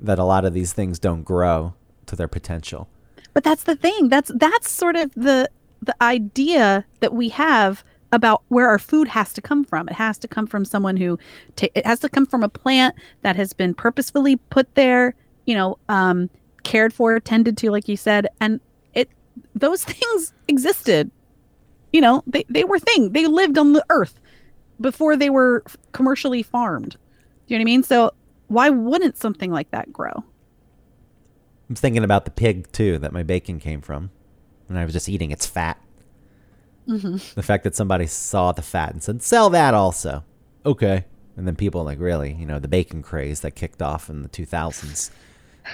that a lot of these things don't grow to their potential. But that's the thing. That's that's sort of the the idea that we have about where our food has to come from. It has to come from someone who ta- it has to come from a plant that has been purposefully put there, you know, um cared for, tended to like you said, and it those things existed. You know, they they were thing. They lived on the earth before they were commercially farmed. Do you know what I mean? So why wouldn't something like that grow? I'm thinking about the pig too that my bacon came from, and I was just eating its fat. Mm-hmm. The fact that somebody saw the fat and said, "Sell that also," okay, and then people like really, you know, the bacon craze that kicked off in the 2000s,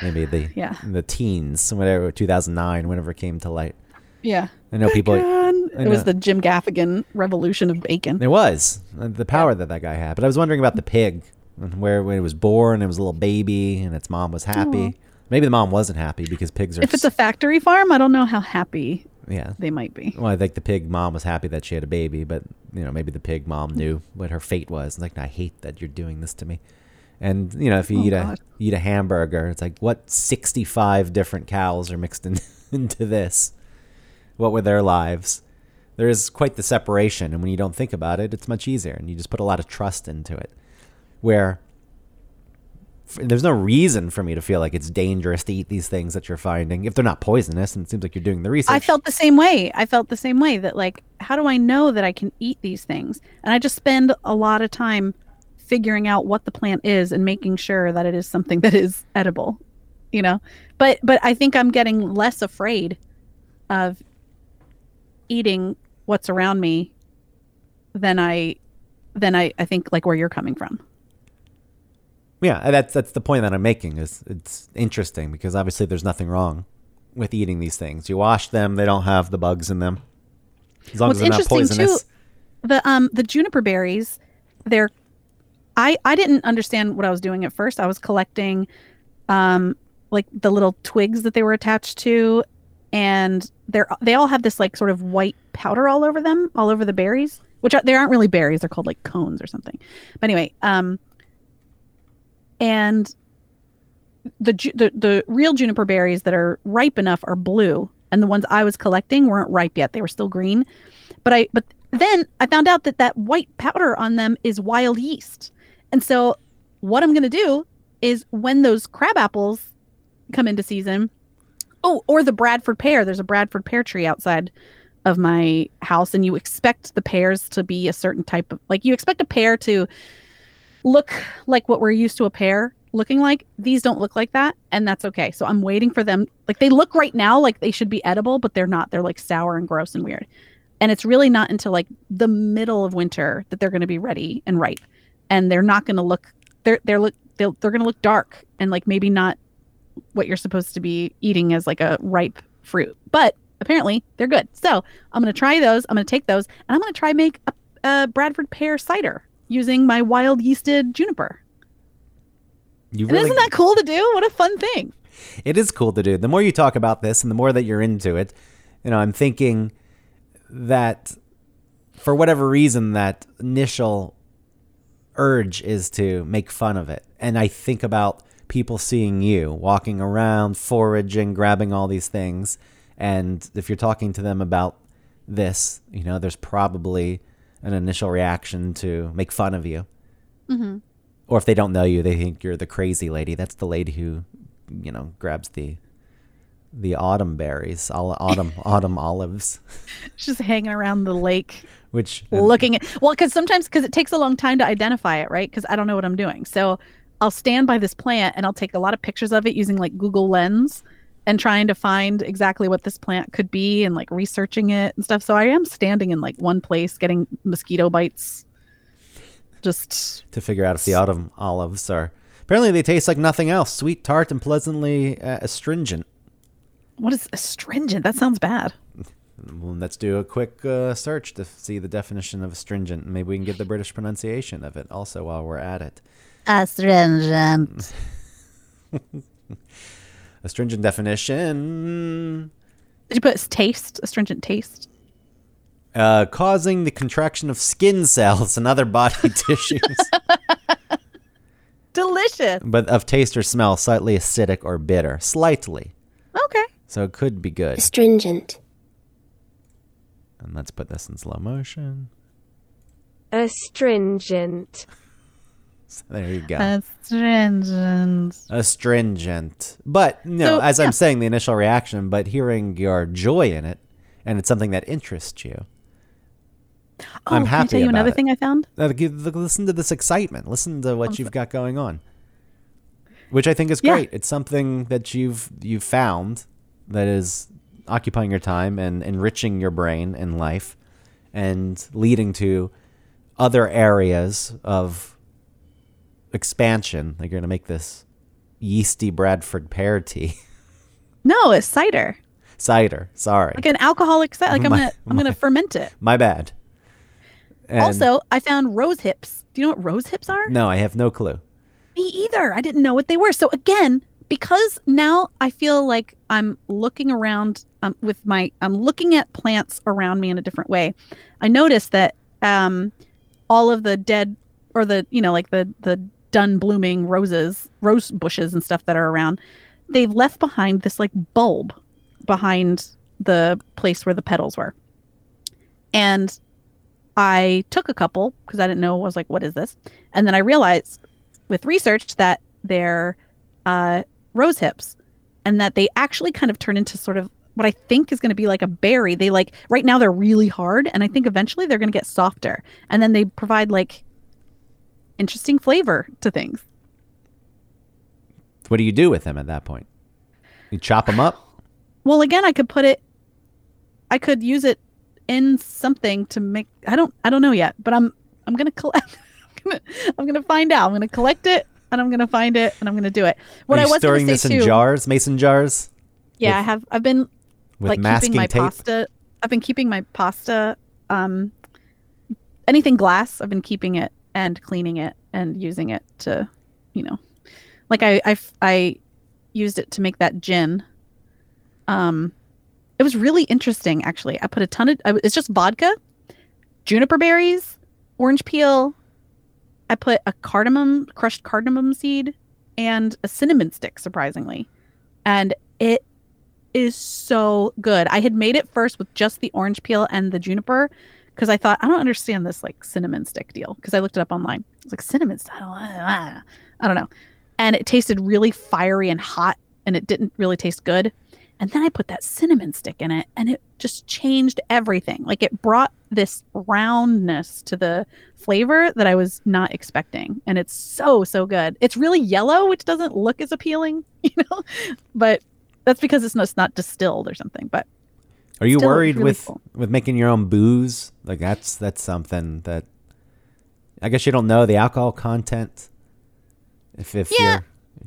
maybe the Yeah. the teens, whatever 2009, whenever it came to light. Yeah. I know people. Bacon. I It was the Jim Gaffigan revolution of bacon. It was uh, the power that that guy had. But I was wondering about the pig, and where when it was born, it was a little baby, and its mom was happy. Maybe the mom wasn't happy because pigs are. If it's a factory farm, I don't know how happy yeah. they might be. Well, I think the pig mom was happy that she had a baby, but you know maybe the pig mom knew mm-hmm. what her fate was. It's like I hate that you're doing this to me. And you know if you Oh, eat a God. you eat a hamburger, it's like what 65 different cows are mixed in, into this? What were their lives? There is quite the separation, and when you don't think about it, it's much easier, and you just put a lot of trust into it. Where there's no reason for me to feel like it's dangerous to eat these things that you're finding if they're not poisonous, and it seems like you're doing the research. I felt the same way. I felt the same way that like how do I know that I can eat these things? And I just spend a lot of time figuring out what the plant is and making sure that it is something that is edible. You know? But but I think I'm getting less afraid of eating what's around me than I than I, I think like where you're coming from. Yeah, that's that's the point that I'm making. Is it's interesting because obviously there's nothing wrong with eating these things. You wash them; they don't have the bugs in them. As long What's as they're not interesting poisonous. too, the um the juniper berries, they're I I didn't understand what I was doing at first. I was collecting um like the little twigs that they were attached to and they're they all have this like sort of white powder all over them, all over the berries, which are, they aren't really berries, they're called like cones or something. But anyway, um and the, the the real juniper berries that are ripe enough are blue and the ones I was collecting weren't ripe yet. They were still green. But I but then I found out that that white powder on them is wild yeast. And so what I'm going to do is when those crab apples come into season, oh, or the Bradford pear, there's a Bradford pear tree outside of my house and you expect the pears to be a certain type of like you expect a pear to look like what we're used to a pear looking like. These don't look like that, and that's okay. So I'm waiting for them. Like they look right now like they should be edible, but they're not. They're like sour and gross and weird. And it's really not until like the middle of winter that they're going to be ready and ripe. And they're not going to look. They're they're look they're, they're going to look dark and like maybe not what you're supposed to be eating as like a ripe fruit. But apparently they're good. So I'm going to try those. I'm going to take those and I'm going to try make a, a Bradford pear cider using my wild yeasted juniper. You really, isn't that cool to do? What a fun thing. it is cool to do. The more you talk about this, and the more that you're into it, you know, I'm thinking that for whatever reason, that initial urge is to make fun of it, and I think about people seeing you walking around, foraging, grabbing all these things, and if you're talking to them about this, you know, there's probably an initial reaction to make fun of you. Mm-hmm. Or if they don't know you, they think you're the crazy lady. That's the lady who, you know, grabs the the autumn berries, all autumn autumn olives, Just hanging around the lake which looking at well because sometimes because it takes a long time to identify it right because i don't know what i'm doing so i'll stand by this plant and i'll take a lot of pictures of it using like google lens and trying to find exactly what this plant could be and like researching it and stuff so i am standing in like one place getting mosquito bites just to figure out if the autumn olives are apparently they taste like nothing else, sweet, tart, and pleasantly uh, astringent. what is astringent that sounds bad Well, let's do a quick uh, search to see the definition of astringent. Maybe we can get the British pronunciation of it also while we're at it. Astringent. Astringent definition. did you put taste astringent taste Uh, causing the contraction of skin cells and other body tissues, Delicious. but of taste or smell, slightly acidic or bitter. Slightly. Okay. So it could be good. Astringent. And let's put this in slow motion. Astringent. So there you go. Astringent. astringent. But no, So, as yeah. I'm saying, the initial reaction, but hearing your joy in it, and it's something that interests you. Oh, I'm happy. Can I tell you another it. thing I found? Uh, Listen to this excitement. Listen to what you've got going on, which I think is Yeah. great. It's something that you've you've found that is occupying your time and enriching your brain and life, and leading to other areas of expansion. Like you're gonna make this yeasty Bradford pear tea No, it's cider. cider. Sorry, Like an alcoholic cider. Like I'm My- gonna I'm gonna ferment it. my bad. And- also, I found rose hips. Do you know what rose hips are? no, I have no clue. Me either. I didn't know what they were. So again, because now I feel like I'm looking around um, with my I'm looking at plants around me in a different way. I noticed that um, all of the dead or the you know like the the done blooming roses, rose bushes and stuff that are around, they've left behind this like bulb behind the place where the petals were. And I took a couple because I didn't know. I was like, what is this? And then I realized with research that they're uh, rose hips and that they actually kind of turn into sort of what I think is going to be like a berry. They like, right now they're really hard. And I think eventually they're going to get softer. And then they provide like interesting flavor to things. What do you do with them at that point? You chop them up. Well, again, I could put it, I could use it in something to make, I don't, I don't know yet, but I'm, I'm going to collect, I'm going to, I'm going to find out. I'm going to collect it and I'm going to find it and I'm going to do it. What Are I was storing this in too, jars, mason jars, yeah, with- I have, I've been like masking keeping my tape? pasta, I've been keeping my pasta, um, anything glass, I've been keeping it and cleaning it and using it to, you know, like I, I, I used it to make that gin. Um, it was really interesting, actually. I put a ton of, it's just vodka, juniper berries, orange peel. I put a cardamom, crushed cardamom seed, and a cinnamon stick, surprisingly. And it is so good. I had made it first with just the orange peel and the juniper because I thought, I don't understand this like cinnamon stick deal because I looked it up online. It's like, cinnamon stick? I don't, know. And it tasted really fiery and hot and it didn't really taste good. And then I put that cinnamon stick in it and it just changed everything. Like it brought this roundness to the flavor that I was not expecting. And it's so, so good. It's really yellow, which doesn't look as appealing, you know, but that's because it's not, it's not distilled or something. But Are you still worried really with cool. with making your own booze? Like that's that's something that I guess you don't know the alcohol content. If if Yeah,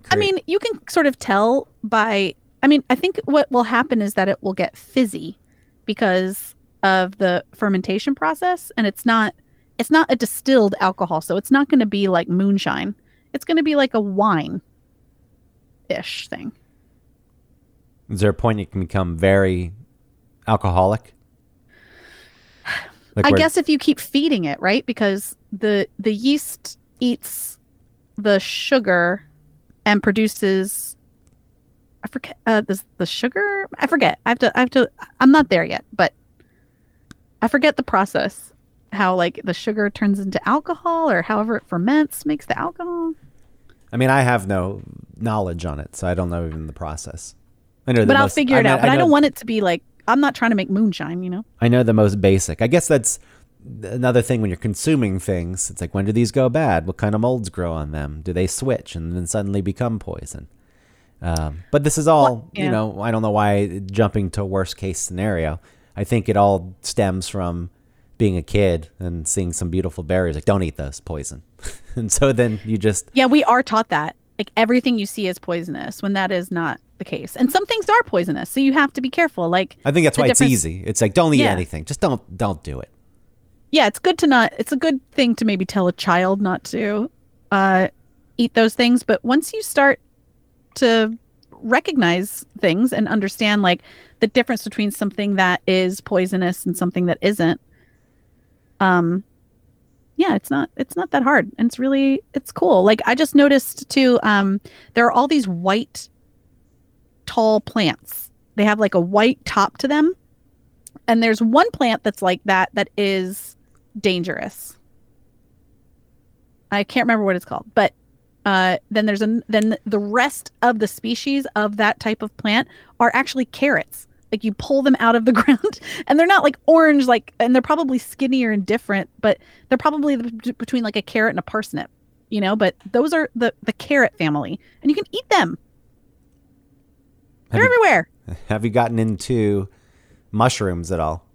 I mean, you can sort of tell by. I mean, I think what will happen is that it will get fizzy because of the fermentation process, and it's not. It's not a distilled alcohol, so it's not going to be like moonshine. It's going to be like a wine ish thing. is there a point it can become very alcoholic? Like I where- guess if you keep feeding it, right? Because the the yeast eats the sugar and produces I forget uh the the sugar I forget. I have to I have to I'm not there yet, but I forget the process. How like the sugar turns into alcohol or however it ferments makes the alcohol. I mean, I have no knowledge on it, so I don't know even the process. I know, But I'll most- figure it know- out. But I, know- don't want it to be like I'm not trying to make moonshine, you know? I know the most basic. I guess that's another thing when you're consuming things. It's like when do these go bad? What kind of molds grow on them? Do they switch and then suddenly become poison? Um, but this is all, Well, you know, I don't know why jumping to worst case scenario. I think it all stems from being a kid and seeing some beautiful berries. Like, don't eat those, poison. and so then you just, Yeah, we are taught that. Like everything you see is poisonous when that is not the case. And some things are poisonous, so you have to be careful. Like I think that's why it's easy. It's like, don't eat Yeah. anything. Just don't, don't do it. Yeah, it's good to not it's a good thing to maybe tell a child not to uh eat those things, but once you start to recognize things and understand like the difference between something that is poisonous and something that isn't, um yeah it's not it's not that hard and it's really it's cool like i just noticed too um there are all these white tall plants. They have like a white top to them. And there's one plant that's like that that is dangerous. I can't remember what it's called but uh then there's a then the rest of the species of that type of plant are actually carrots. Like you pull them out of the ground and they're not like orange like and they're probably skinnier and different but they're probably between like a carrot and a parsnip you know? But those are the the carrot family and you can eat them Have they're you, everywhere. Have you gotten into mushrooms at all?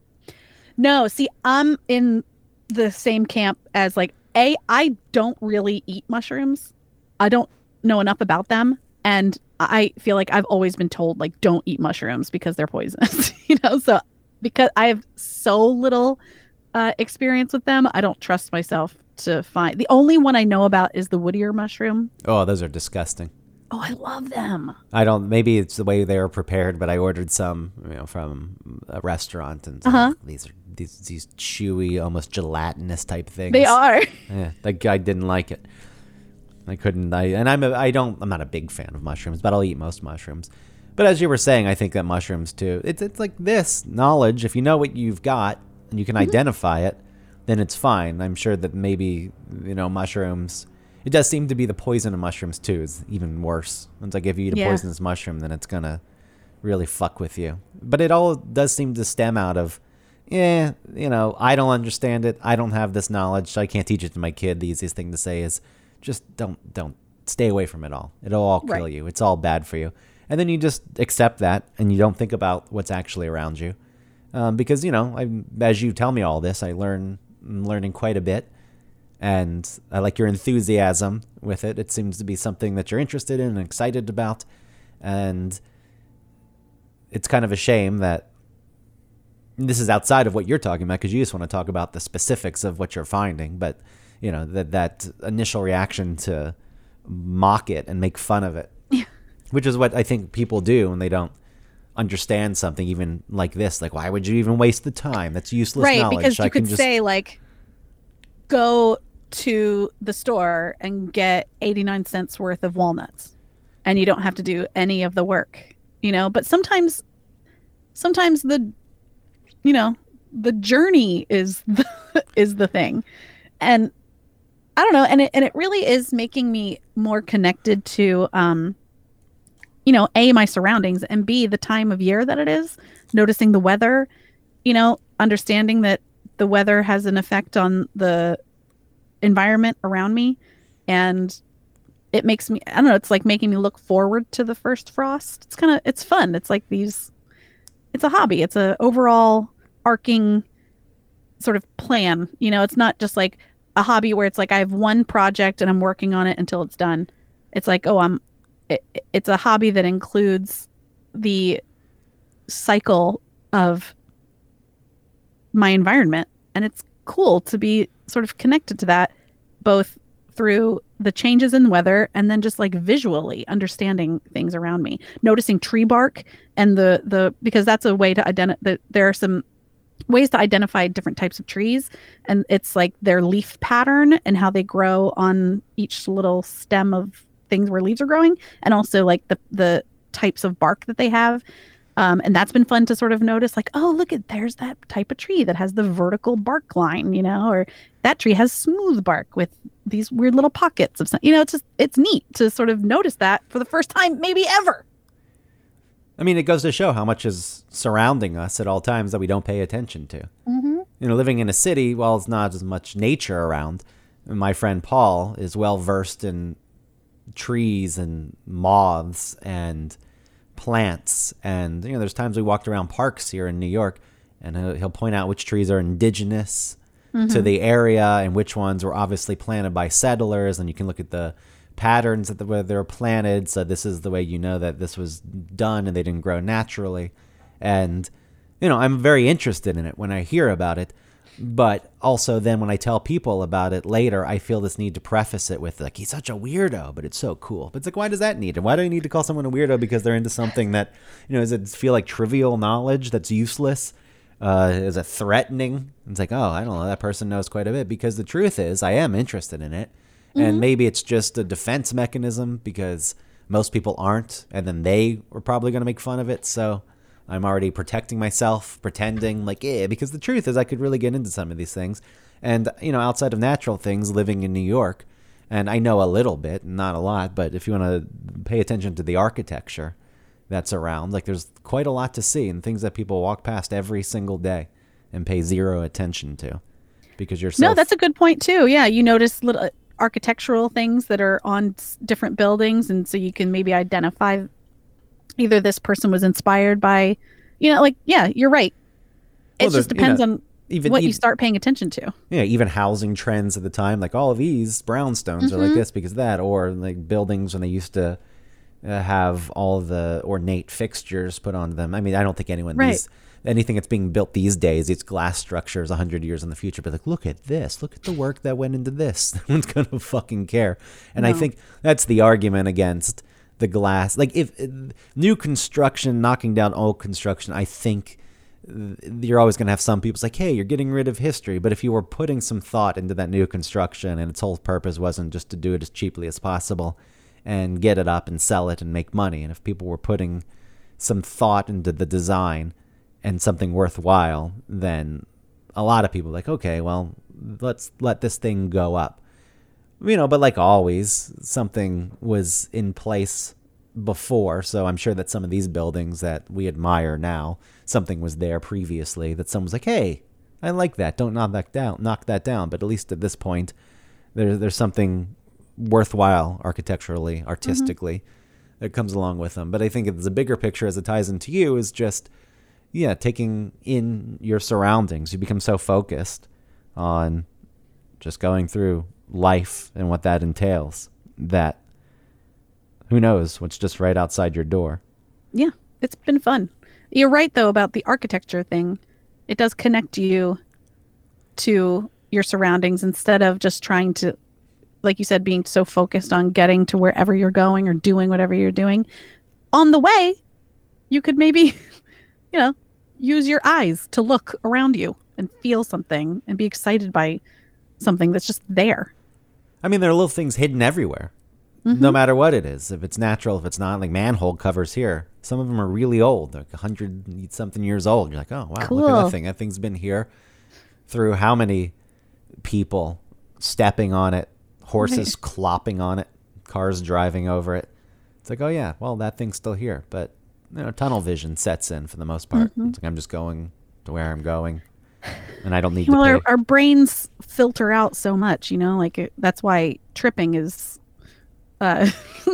no see i'm in the same camp as like a i don't really eat mushrooms. I don't know enough about them. And i feel like i've always been told like don't eat mushrooms because they're poisonous you know? So because i have so little uh, experience with them i don't trust myself to find the only one i know about is the wood ear mushroom. Oh, those are disgusting. Oh i love them I don't. Maybe it's the way they were prepared, but I ordered some, you know, from a restaurant, and Uh-huh. these are these these chewy, almost gelatinous type things. they are Yeah, that guy didn't like it. I couldn't. I and I'm. A, I don't. I'm not a big fan of mushrooms, but I'll eat most mushrooms. But as you were saying, I think that mushrooms too. It's it's like this knowledge. If you know what you've got and you can Mm-hmm. identify it, then it's fine. I'm sure that maybe you know mushrooms. It does seem to be the poison of mushrooms too is even worse. It's like if you eat a Yeah. poisonous mushroom, then it's gonna really fuck with you. But it all does seem to stem out of, yeah, you know, I don't understand it. I don't have this knowledge. So I can't teach it to my kid. The easiest thing to say is just don't don't stay away from it all. It'll all kill Right. you. It's all bad for you. And then you just accept that and you don't think about what's actually around you. Um, because you know, I, as you tell me all this, I learn I'm learning quite a bit, and I like your enthusiasm with it. It seems to be something that you're interested in and excited about, and it's kind of a shame that this is outside of what you're talking about because you just want to talk about the specifics of what you're finding. But you know that that initial reaction to mock it and make fun of it, which is what I think people do when they don't understand something even like this. Like, why would you even waste the time? That's useless right knowledge. because you I can could just say like go to the store and get 89 cents worth of walnuts. And you don't have to do any of the work you know? But sometimes sometimes the you know the journey is the, is the thing. And i don't know and it, and it really is making me more connected to um you know a my surroundings and b the time of year that it is noticing the weather you know understanding that the weather has an effect on the environment around me and it makes me i don't know it's like making me look forward to the first frost. It's kind of it's fun. It's like these it's a hobby. It's a overall arcing sort of plan you know? It's not just like a hobby where it's like i have one project and i'm working on it until it's done. It's like oh i'm it, it's a hobby that includes the cycle of my environment and it's cool to be sort of connected to that both through the changes in weather and then just like visually understanding things around me. Noticing tree bark and the the because that's a way to identify that there are some ways to identify different types of trees and it's like their leaf pattern and how they grow on each little stem of things where leaves are growing and also like the the types of bark that they have um, and that's been fun to sort of notice like oh look at there's that type of tree that has the vertical bark line you know or that tree has smooth bark with these weird little pockets of you know it's just it's neat to sort of notice that for the first time maybe ever I mean, it goes to show how much is surrounding us at all times that we don't pay attention to. Mm-hmm. You know, living in a city, while it's not as much nature around, my friend Paul is well versed in trees and moths and plants. And, you know, there's times we walked around parks here in New York and he'll, he'll point out which trees are indigenous to mm-hmm. the area and which ones were obviously planted by settlers. And you can look at the patterns that the, where they're planted. So this is the way you know that this was done and they didn't grow naturally. And you know, I'm very interested in it when I hear about it. But also then when I tell people about it later, I feel this need to preface it with like he's such a weirdo, but it's so cool. But it's like why does that need? And why do I need to call someone a weirdo because they're into something that you know, does it feel like trivial knowledge that's useless? Uh, is it threatening? It's like, oh, I don't know. That person knows quite a bit because the truth is, I am interested in it, and maybe it's just a defense mechanism because most people aren't, and then they were probably going to make fun of it. So I'm already protecting myself, pretending like, yeah, because the truth is, I could really get into some of these things, and you know, outside of natural things, living in New York, and I know a little bit, not a lot, but if you want to pay attention to the architecture that's around. Like there's quite a lot to see and things that people walk past every single day and pay zero attention to because you're so no, that's a good point too. Yeah, you notice little uh, architectural things that are on different buildings, and so you can maybe identify either this person was inspired by, you know, like yeah, you're right. It Well, just there's- you depends know, on even what you start paying attention to. yeah, even housing trends at the time, like all of these brownstones are like Mm-hmm. this because of that, or like buildings when they used to uh, have all the ornate fixtures put on them. I mean, I don't think anyone Right. these anything that's being built these days, it's glass structures, hundred years in the future, but like, look at this, look at the work that went into this. No one's gonna fucking care. And I think that's the argument against the glass. Like if uh, new construction knocking down old construction, I think you're always going to have some people like, hey, you're getting rid of history. But if you were putting some thought into that new construction and its whole purpose wasn't just to do it as cheaply as possible and get it up and sell it and make money, and if people were putting some thought into the design and something worthwhile, then a lot of people like, okay, well, let's let this thing go up. You know, but like always, something was in place before, so I'm sure that some of these buildings that we admire now, something was there previously that someone was like, "Hey, I like that. Don't knock that down. Knock that down." But at least at this point, there's there's something worthwhile architecturally, mm-hmm. artistically that comes along with them. But I think it's a bigger picture as it ties into you is just yeah, taking in your surroundings. You become so focused on just going through life and what that entails that who knows what's just right outside your door. Yeah, it's been fun. You're right though about the architecture thing. It does connect you to your surroundings instead of just trying to like you said being so focused on getting to wherever you're going or doing whatever you're doing. On the way, you could maybe you know, use your eyes to look around you and feel something and be excited by something that's just there. I mean, there are little things hidden everywhere, no matter what it is. If it's natural, if it's not, like manhole covers here. Some of them are really old, like a hundred something years old. You're like, oh wow, look at Cool. that thing. That thing's been here through how many people stepping on it, horses clopping on it, cars driving over it. It's like, oh yeah, well that thing's still here, but you know, tunnel vision sets in for the most part. Mm-hmm. It's like I'm just going to where I'm going, and I don't need well to our, our brains filter out so much you know like it, that's why tripping is uh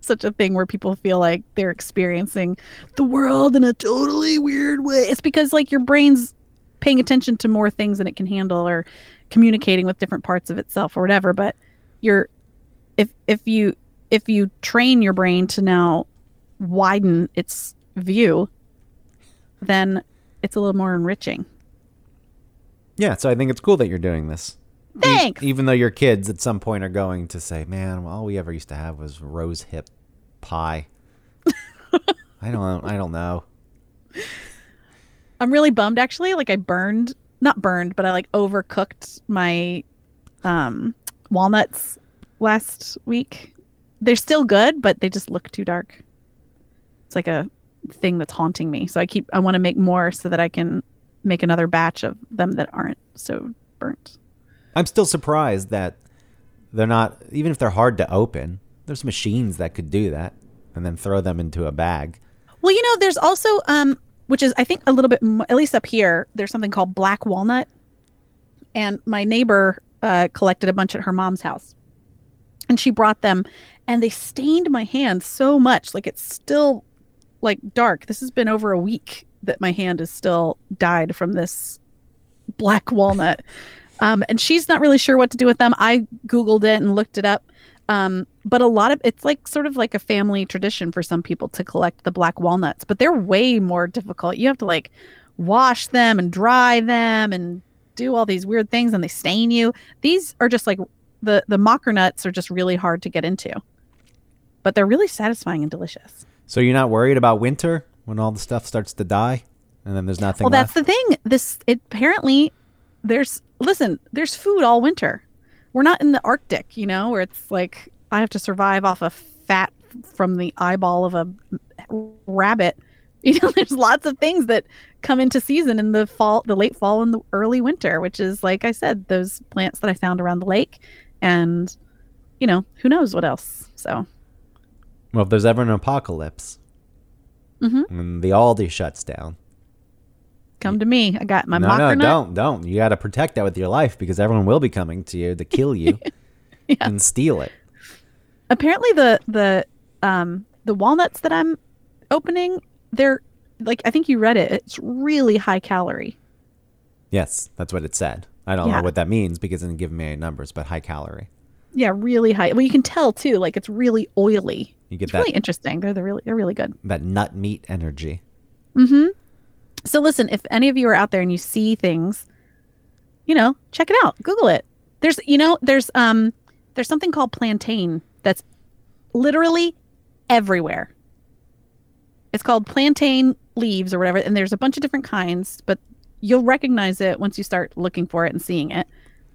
such a thing where people feel like they're experiencing the world in a totally weird way. It's because like your brain's paying attention to more things than it can handle or communicating with different parts of itself or whatever but you're if if you if you train your brain to now widen its view then it's a little more enriching Yeah, so I think it's cool that you're doing this. E- Thanks. even though your kids at some point are going to say, "Man, all we ever used to have was rose hip pie." I don't. I don't know. I'm really bummed actually. Like I burned, not burned, but I like overcooked my um walnuts last week. They're still good, but they just look too dark. It's like a thing that's haunting me. So I keep I want to make more so that I can make another batch of them that aren't so burnt. I'm still surprised that they're not. Even if they're hard to open, there's machines that could do that, and then throw them into a bag. Well, you know, there's also um which is I think a little bit at least up here there's something called black walnut. And my neighbor uh collected a bunch at her mom's house. And she brought them and they stained my hand so much like it's still like dark. This has been over a week that my hand is still dyed from this black walnut. Um, and she's not really sure what to do with them. I Googled it and looked it up. Um, but a lot of it's like sort of like a family tradition for some people to collect the black walnuts, but they're way more difficult. You have to like wash them and dry them and do all these weird things and they stain you. These are just like the the mocker nuts are just really hard to get into. But they're really satisfying and delicious. So you're not worried about winter when all the stuff starts to die and then there's nothing Well, that's the thing. This it, apparently there's listen, there's food all winter. We're not in the Arctic, you know, where it's like I have to survive off of fat from the eyeball of a rabbit. You know, there's lots of things that come into season in the fall, the late fall and the early winter, which is like I said, those plants that I found around the lake and you know, who knows what else. So, well, if there's ever an apocalypse, Mhm. and the Aldi shuts down. come to me. I got my no, no, nut. don't, don't. You got to protect that with your life because everyone will be coming to you to kill you and steal it. apparently the the um the walnuts that i'm opening they're like i think you read it it's really high calorie Yes, that's what it said. I don't Yeah. know what that means because it didn't give me any numbers, but high calorie. Yeah really high. Well you can tell too like it's really oily. You get it's that really interesting. They're, they're really they're really good. that nut meat energy. mm-hmm. So listen if any of you are out there and you see things you know check it out. Google it. There's you know there's um there's something called plantain that's literally everywhere. It's called plantain leaves or whatever and there's a bunch of different kinds but you'll recognize it once you start looking for it and seeing it.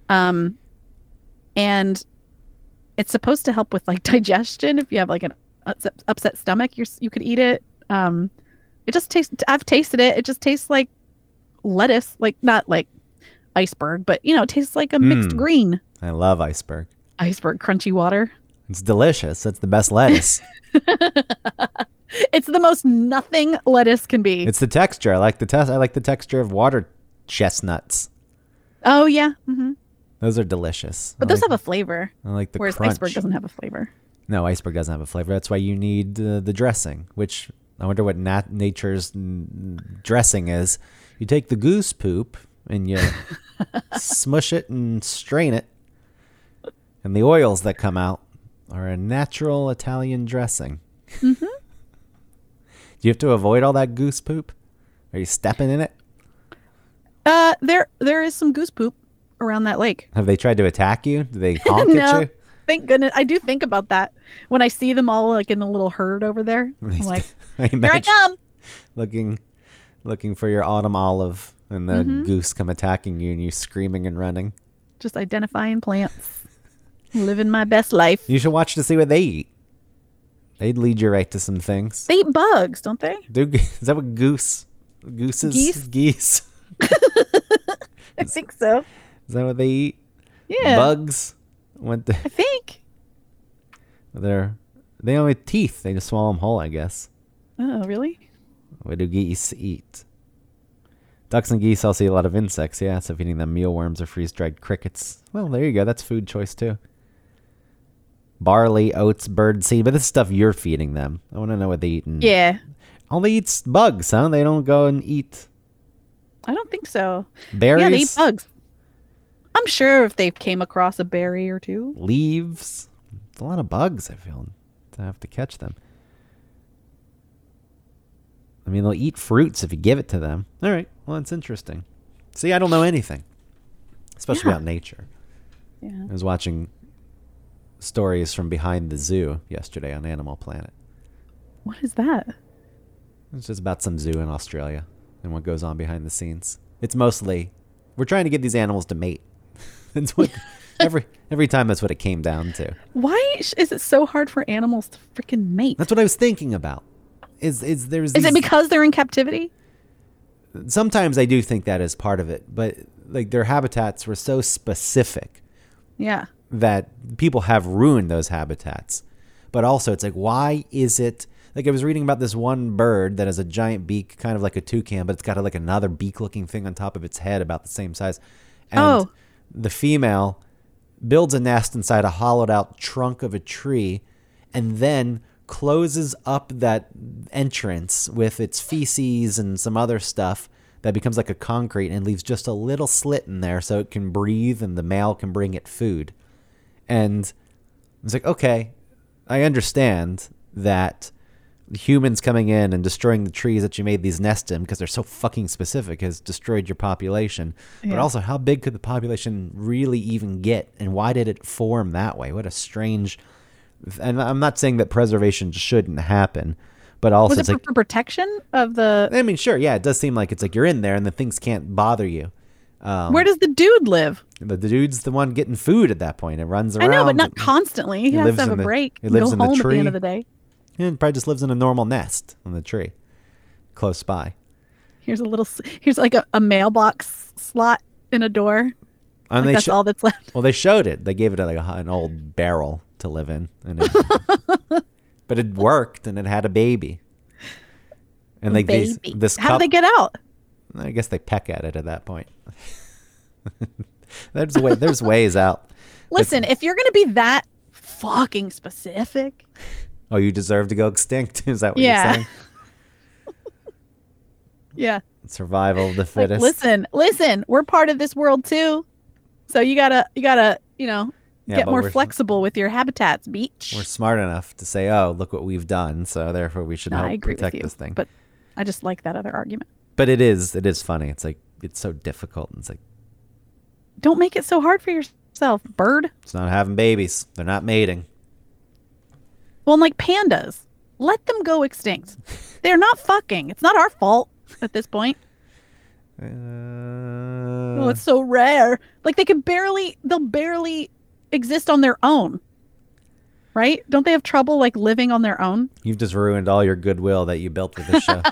Um and it's supposed to help with like digestion if you have like an upset, upset stomach you're, you could eat it um it just tastes i've tasted it it just tastes like lettuce like not like iceberg but you know it tastes like a mixed Mm. green I love iceberg. iceberg crunchy water It's delicious. It's the best lettuce. it's the most nothing lettuce can be it's the texture. I like the test. I like the texture of water chestnuts. oh yeah hmm Those are delicious. but I those like, have a flavor I like the whereas crunch. iceberg doesn't have a flavor No, iceberg doesn't have a flavor. That's why you need uh, the dressing, which I wonder what nat- nature's mm, dressing is. You take the goose poop and you smush it and strain it, and the oils that come out are a natural Italian dressing. Mm-hmm. Do you have to avoid all that goose poop? Are you stepping in it? uh there there is some goose poop around that lake Have they tried to attack you? Do they honk no at you? thank goodness i do think about that when i see them all like in a little herd over there i'm like I here i come looking, looking for your autumn olive, and the Mm-hmm. goose come attacking you, and you screaming and running. just identifying plants living my best life You should watch to see what they eat. They'd lead you right to some things. they eat bugs don't they Do, is that what goose? Gooses? Geese? Geese? i think so Is that what they eat? yeah Bugs? What the, i think they're, they don't have teeth. They just swallow them whole, I guess. oh really What do geese eat? Ducks and geese also eat a lot of insects, yeah, so feeding them mealworms or freeze dried crickets. Well, there you go. That's food choice too. Barley, oats, bird seed, but this is stuff you're feeding them. I want to know what they eat. And yeah All they eat's bugs, huh? They don't go and eat i don't think so berries, yeah they eat bugs i'm sure if they came across a berry or two leaves. It's a lot of bugs, I feel, to have to catch them. I mean, they'll eat fruits if you give it to them. All right. Well, that's interesting. See, I don't know anything, especially Yeah. about nature. yeah I was watching stories from behind the zoo yesterday on Animal Planet. what is that It's just about some zoo in Australia and what goes on behind the scenes. It's mostly we're trying to get these animals to mate. That's what every every time that's what it came down to. why is it so hard for animals to freaking mate That's what I was thinking about. Is is there's is these, it because they're in captivity sometimes I do think that is part of it, but like their habitats were so specific yeah that people have ruined those habitats. But also, it's like, why is it like I was reading about this one bird that has a giant beak, kind of like a toucan, but it's got a, like another beak-looking thing on top of its head, about the same size. And Oh. The female builds a nest inside a hollowed-out trunk of a tree, and then closes up that entrance with its feces and some other stuff that becomes like a concrete and leaves just a little slit in there so it can breathe and the male can bring it food. And it's like, okay, I understand that humans coming in and destroying the trees that you made these nests in because they're so fucking specific has destroyed your population. But also, how big could the population really even get? And why did it form that way? What a strange. And I'm not saying that preservation shouldn't happen, but also Was it like for protection of the? I mean, sure, yeah, it does seem like it's like you're in there and the things can't bother you. Um, Where does the dude live? the, the dude's the one getting food at that point. It runs around. I know, but not constantly. He, He has lives to have a the- break. he lives go in the home at the end of the day. It probably just lives in a normal nest on the tree, close by. Here's a little. Here's like a, a mailbox slot in a door. And Like they that's sho- all that's left. well, they showed it. They gave it like a, an old barrel to live in, and it, but it worked, and it had a baby. And like these, Baby. this How cup, do they get out? I guess they peck at it at that point. there's way, there's ways out. Listen, if you're gonna be that fucking specific, Oh, you deserve to go extinct. Is that what Yeah. you're saying? yeah. Survival of the Like, fittest. listen, listen, we're part of this world too. So you gotta, you gotta, you know, Yeah, get more flexible with your habitats, beach. We're smart enough to say, "Oh, look what we've done," so therefore we should No, help protect you, this thing. but I just like that other argument. but it is it is funny. It's like it's so difficult. and It's like Don't make it so hard for yourself, bird. it's not having babies. They're not mating. Well, like pandas, let them go extinct. They're not fucking. It's not our fault at this point. Uh, Oh, it's so rare. Like they can barely, they'll barely exist on their own. Right? Don't they have trouble like living on their own? you've just ruined all your goodwill that you built with this show.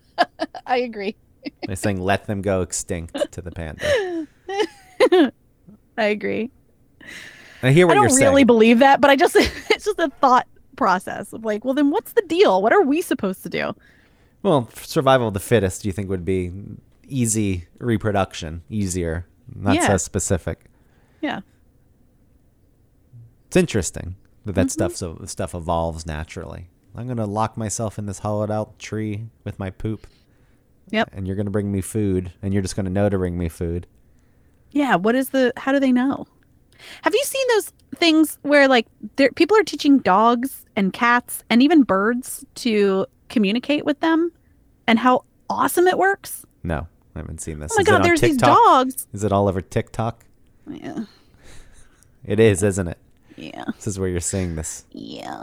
I agree. They're saying let them go extinct to the panda. I agree. I hear what you're saying. I don't you're really saying. believe that, but I just it's just a thought process of like, well then what's the deal? What are we supposed to do? well, survival of the fittest. Do you think would be easy reproduction, easier, not Yeah. so specific? Yeah. It's interesting that that Mm-hmm. stuff so stuff evolves naturally. I'm gonna lock myself in this hollowed out tree with my poop, Yep. and you're gonna bring me food, and you're just gonna know to bring me food. Yeah, what is the how do they know? Have you seen those things where like there people are teaching dogs and cats and even birds to communicate with them and how awesome it works? No, I haven't seen this. Oh my Is god, there's these dogs. Is it all over TikTok? Yeah. It is, isn't it? Yeah. This is where you're seeing this. Yeah.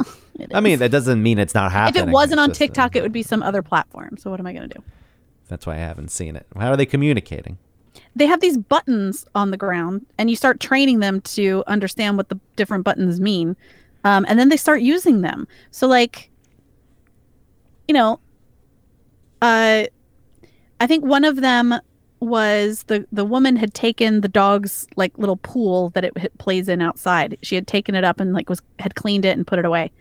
I mean, that doesn't mean it's not happening. if it wasn't It's on TikTok, it would be some other platform. So what am I going to do? That's why I haven't seen it. How are they communicating? They have these buttons on the ground, and you start training them to understand what the different buttons mean, um, and then they start using them. So, like, you know, uh, I think one of them was the the woman had taken the dog's like little pool that it h- plays in outside. She had taken it up and like was had cleaned it and put it away,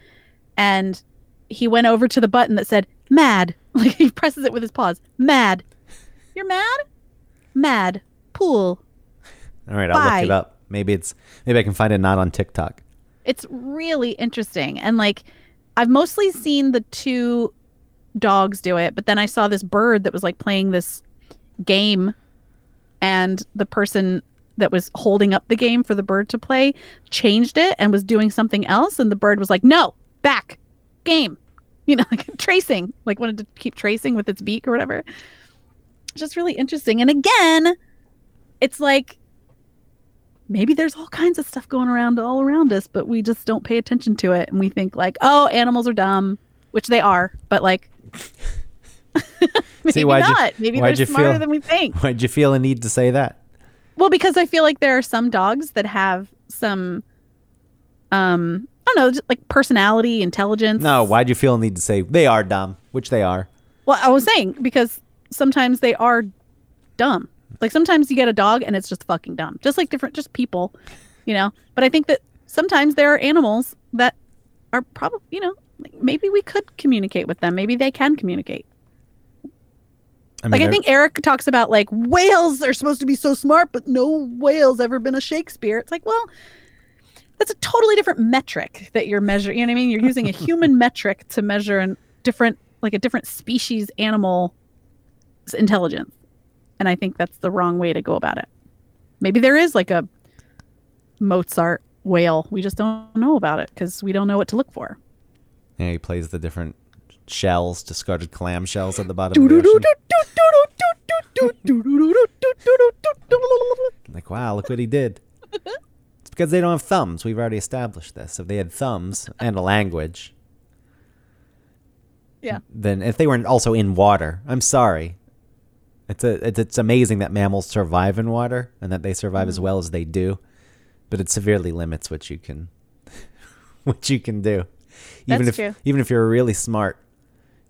and he went over to the button that said "mad." Like he presses it with his paws. Mad. You're mad? Mad. Pool. All right, I'll look it up. Maybe it's maybe I can find it not on TikTok. It's really interesting. And like I've mostly seen the two dogs do it, but then I saw this bird that was like playing this game and the person that was holding up the game for the bird to play changed it and was doing something else and the bird was like, "No, back. Game." You know, like tracing, like wanted to keep tracing with its beak or whatever. Just really interesting. And again, it's like maybe there's all kinds of stuff going around all around us, but we just don't pay attention to it. And we think like, oh, animals are dumb, which they are, but like, maybe See, why'd you- not. maybe why'd they're you smarter feel- than we think. Why'd you feel a need to say that? Well, because I feel like there are some dogs that have some, um, I don't know, just like personality, intelligence. No, why'd you feel a need to say they are dumb, which they are? Well, I was saying because sometimes they are dumb. Like sometimes you get a dog and it's just fucking dumb. Just like different, just people, you know. But I think that sometimes there are animals that are probably, you know, like maybe we could communicate with them. Maybe they can communicate. I mean, Like I think Eric talks about like whales are supposed to be so smart, but no whale's ever been a Shakespeare. It's like, well, that's a totally different metric that you're measuring. You know what I mean? You're using a human metric to measure a different, like a different species animal intelligence, and I think that's the wrong way to go about it. Maybe there is like a Mozart whale. We just don't know about it because we don't know what to look for. yeah, he plays the different shells, discarded clam shells at the bottom of the ocean. Like, wow, look what he did. It's because they don't have thumbs. We've already established this. If they had thumbs and a language, Yeah. Then if they weren't also in water. I'm sorry. It's a it's, it's amazing that mammals survive in water and that they survive Mm. as well as they do, but it severely limits what you can what you can do. Even That's if true. even if you're really smart,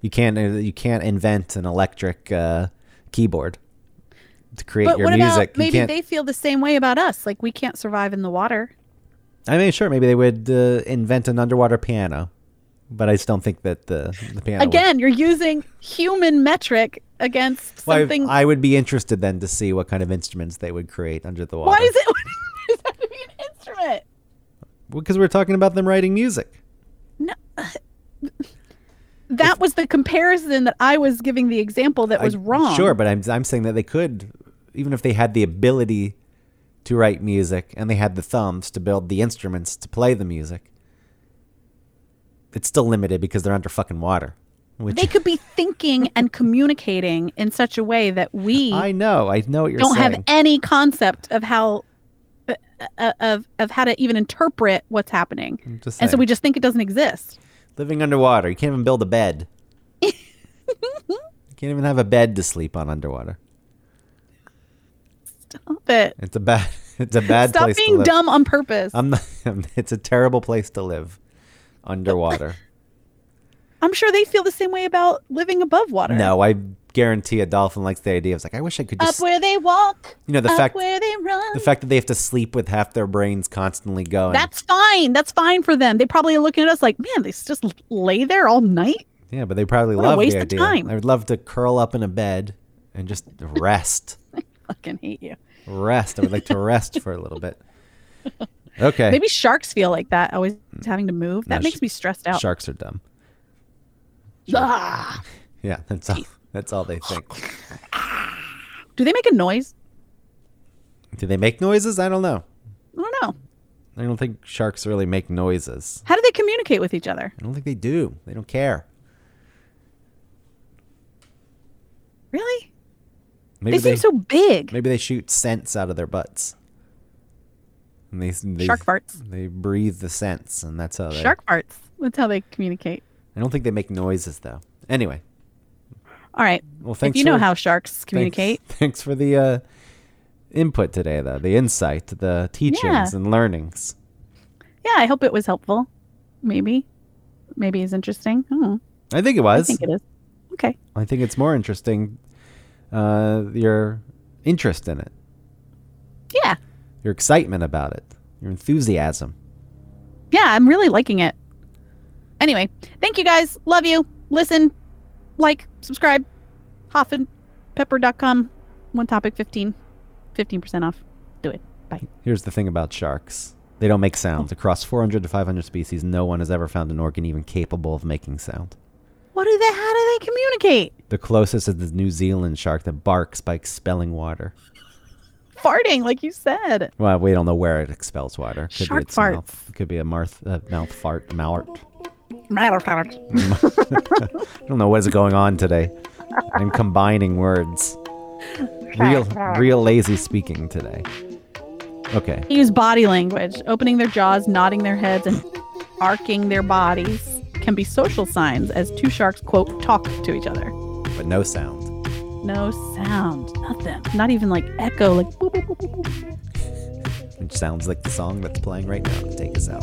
you can't uh, you can't invent an electric uh, keyboard to create But your what music. about maybe they feel the same way about us? Like we can't survive in the water. I mean, sure, maybe they would uh, invent an underwater piano, but I just don't think that the the piano would- Again, you're using human metric against Well, I- something. I, would be interested then to see what kind of instruments they would create under the water. Why is it? Why does have to be an instrument? Because we're talking about them writing music. No. That was the comparison that I was giving the example that was I- wrong. Sure, but I'm I'm saying that they could, even if they had the ability to write music and they had the thumbs to build the instruments to play the music. It's still limited because they're under fucking water. Which they could be thinking and communicating in such a way that we I know, I know what you're saying don't saying. have any concept of how uh, uh, of of how to even interpret what's happening. And so we just think it doesn't exist. Living underwater, you can't even build a bed. you can't even have a bed to sleep on underwater. Stop it. It's a bad. It's a bad Stop place to being dumb on purpose. I'm not, it's a terrible place to live underwater. I'm sure they feel the same way about living above water. no, I guarantee a dolphin likes the idea. It's like I wish I could just Up where they walk. you know the fact where they run. the fact that they have to sleep with half their brains constantly going. That's fine. That's fine for them. They probably are looking at us like, man, they just lay there all night. yeah, but they probably What love waste the of idea. time. I would love to curl up in a bed and just rest. I fucking hate you. rest. I would like to rest for a little bit. Okay. Maybe sharks feel like that, always having to move. That No, makes sh- me stressed out. Sharks are dumb. Ah. Yeah, that's all. That's all they think. Do they make a noise? Do they make noises? I don't know. I don't know. I don't think sharks really make noises. How do they communicate with each other? I don't think they do. They don't care. Really? Maybe they seem so big. maybe they shoot scents out of their butts. And they, they Shark farts. They breathe the scents, and that's how they. Shark farts. That's how they communicate. I don't think they make noises though. Anyway, All right. well, thanks. if you know how sharks communicate, Thanks, for the uh, input today, though. The insight, the teachings Yeah. and learnings. yeah, I hope it was helpful. Maybe. Maybe it's interesting. Oh, I think it was. I think it is. Okay. I think it's more interesting. Uh, your interest in it, Yeah. Your excitement about it, your enthusiasm. Yeah, I'm really liking it. Anyway, thank you guys. Love you. Listen, like, subscribe. Hoffenpepper.com. One topic 15. 15% off. Do it. Bye. Here's the thing about sharks. They don't make sounds. Oh. Across 400 to 500 species, no one has ever found an organ even capable of making sound. What do they, how do they communicate? The closest is the New Zealand shark that barks by expelling water. Farting, like you said. Well, we don't know where it expels water. Could Shark be its mouth. It could be a mouth, uh, mouth fart, mouth. Matter I don't know what is going on today. I'm combining words. Real, real lazy speaking today. Okay. Use body language, opening their jaws, nodding their heads, and arcing their bodies can be social signs as two sharks, quote, talk to each other. But no sound no sound, nothing, not even like echo, like. Which sounds like the song that's playing right now. Take us out.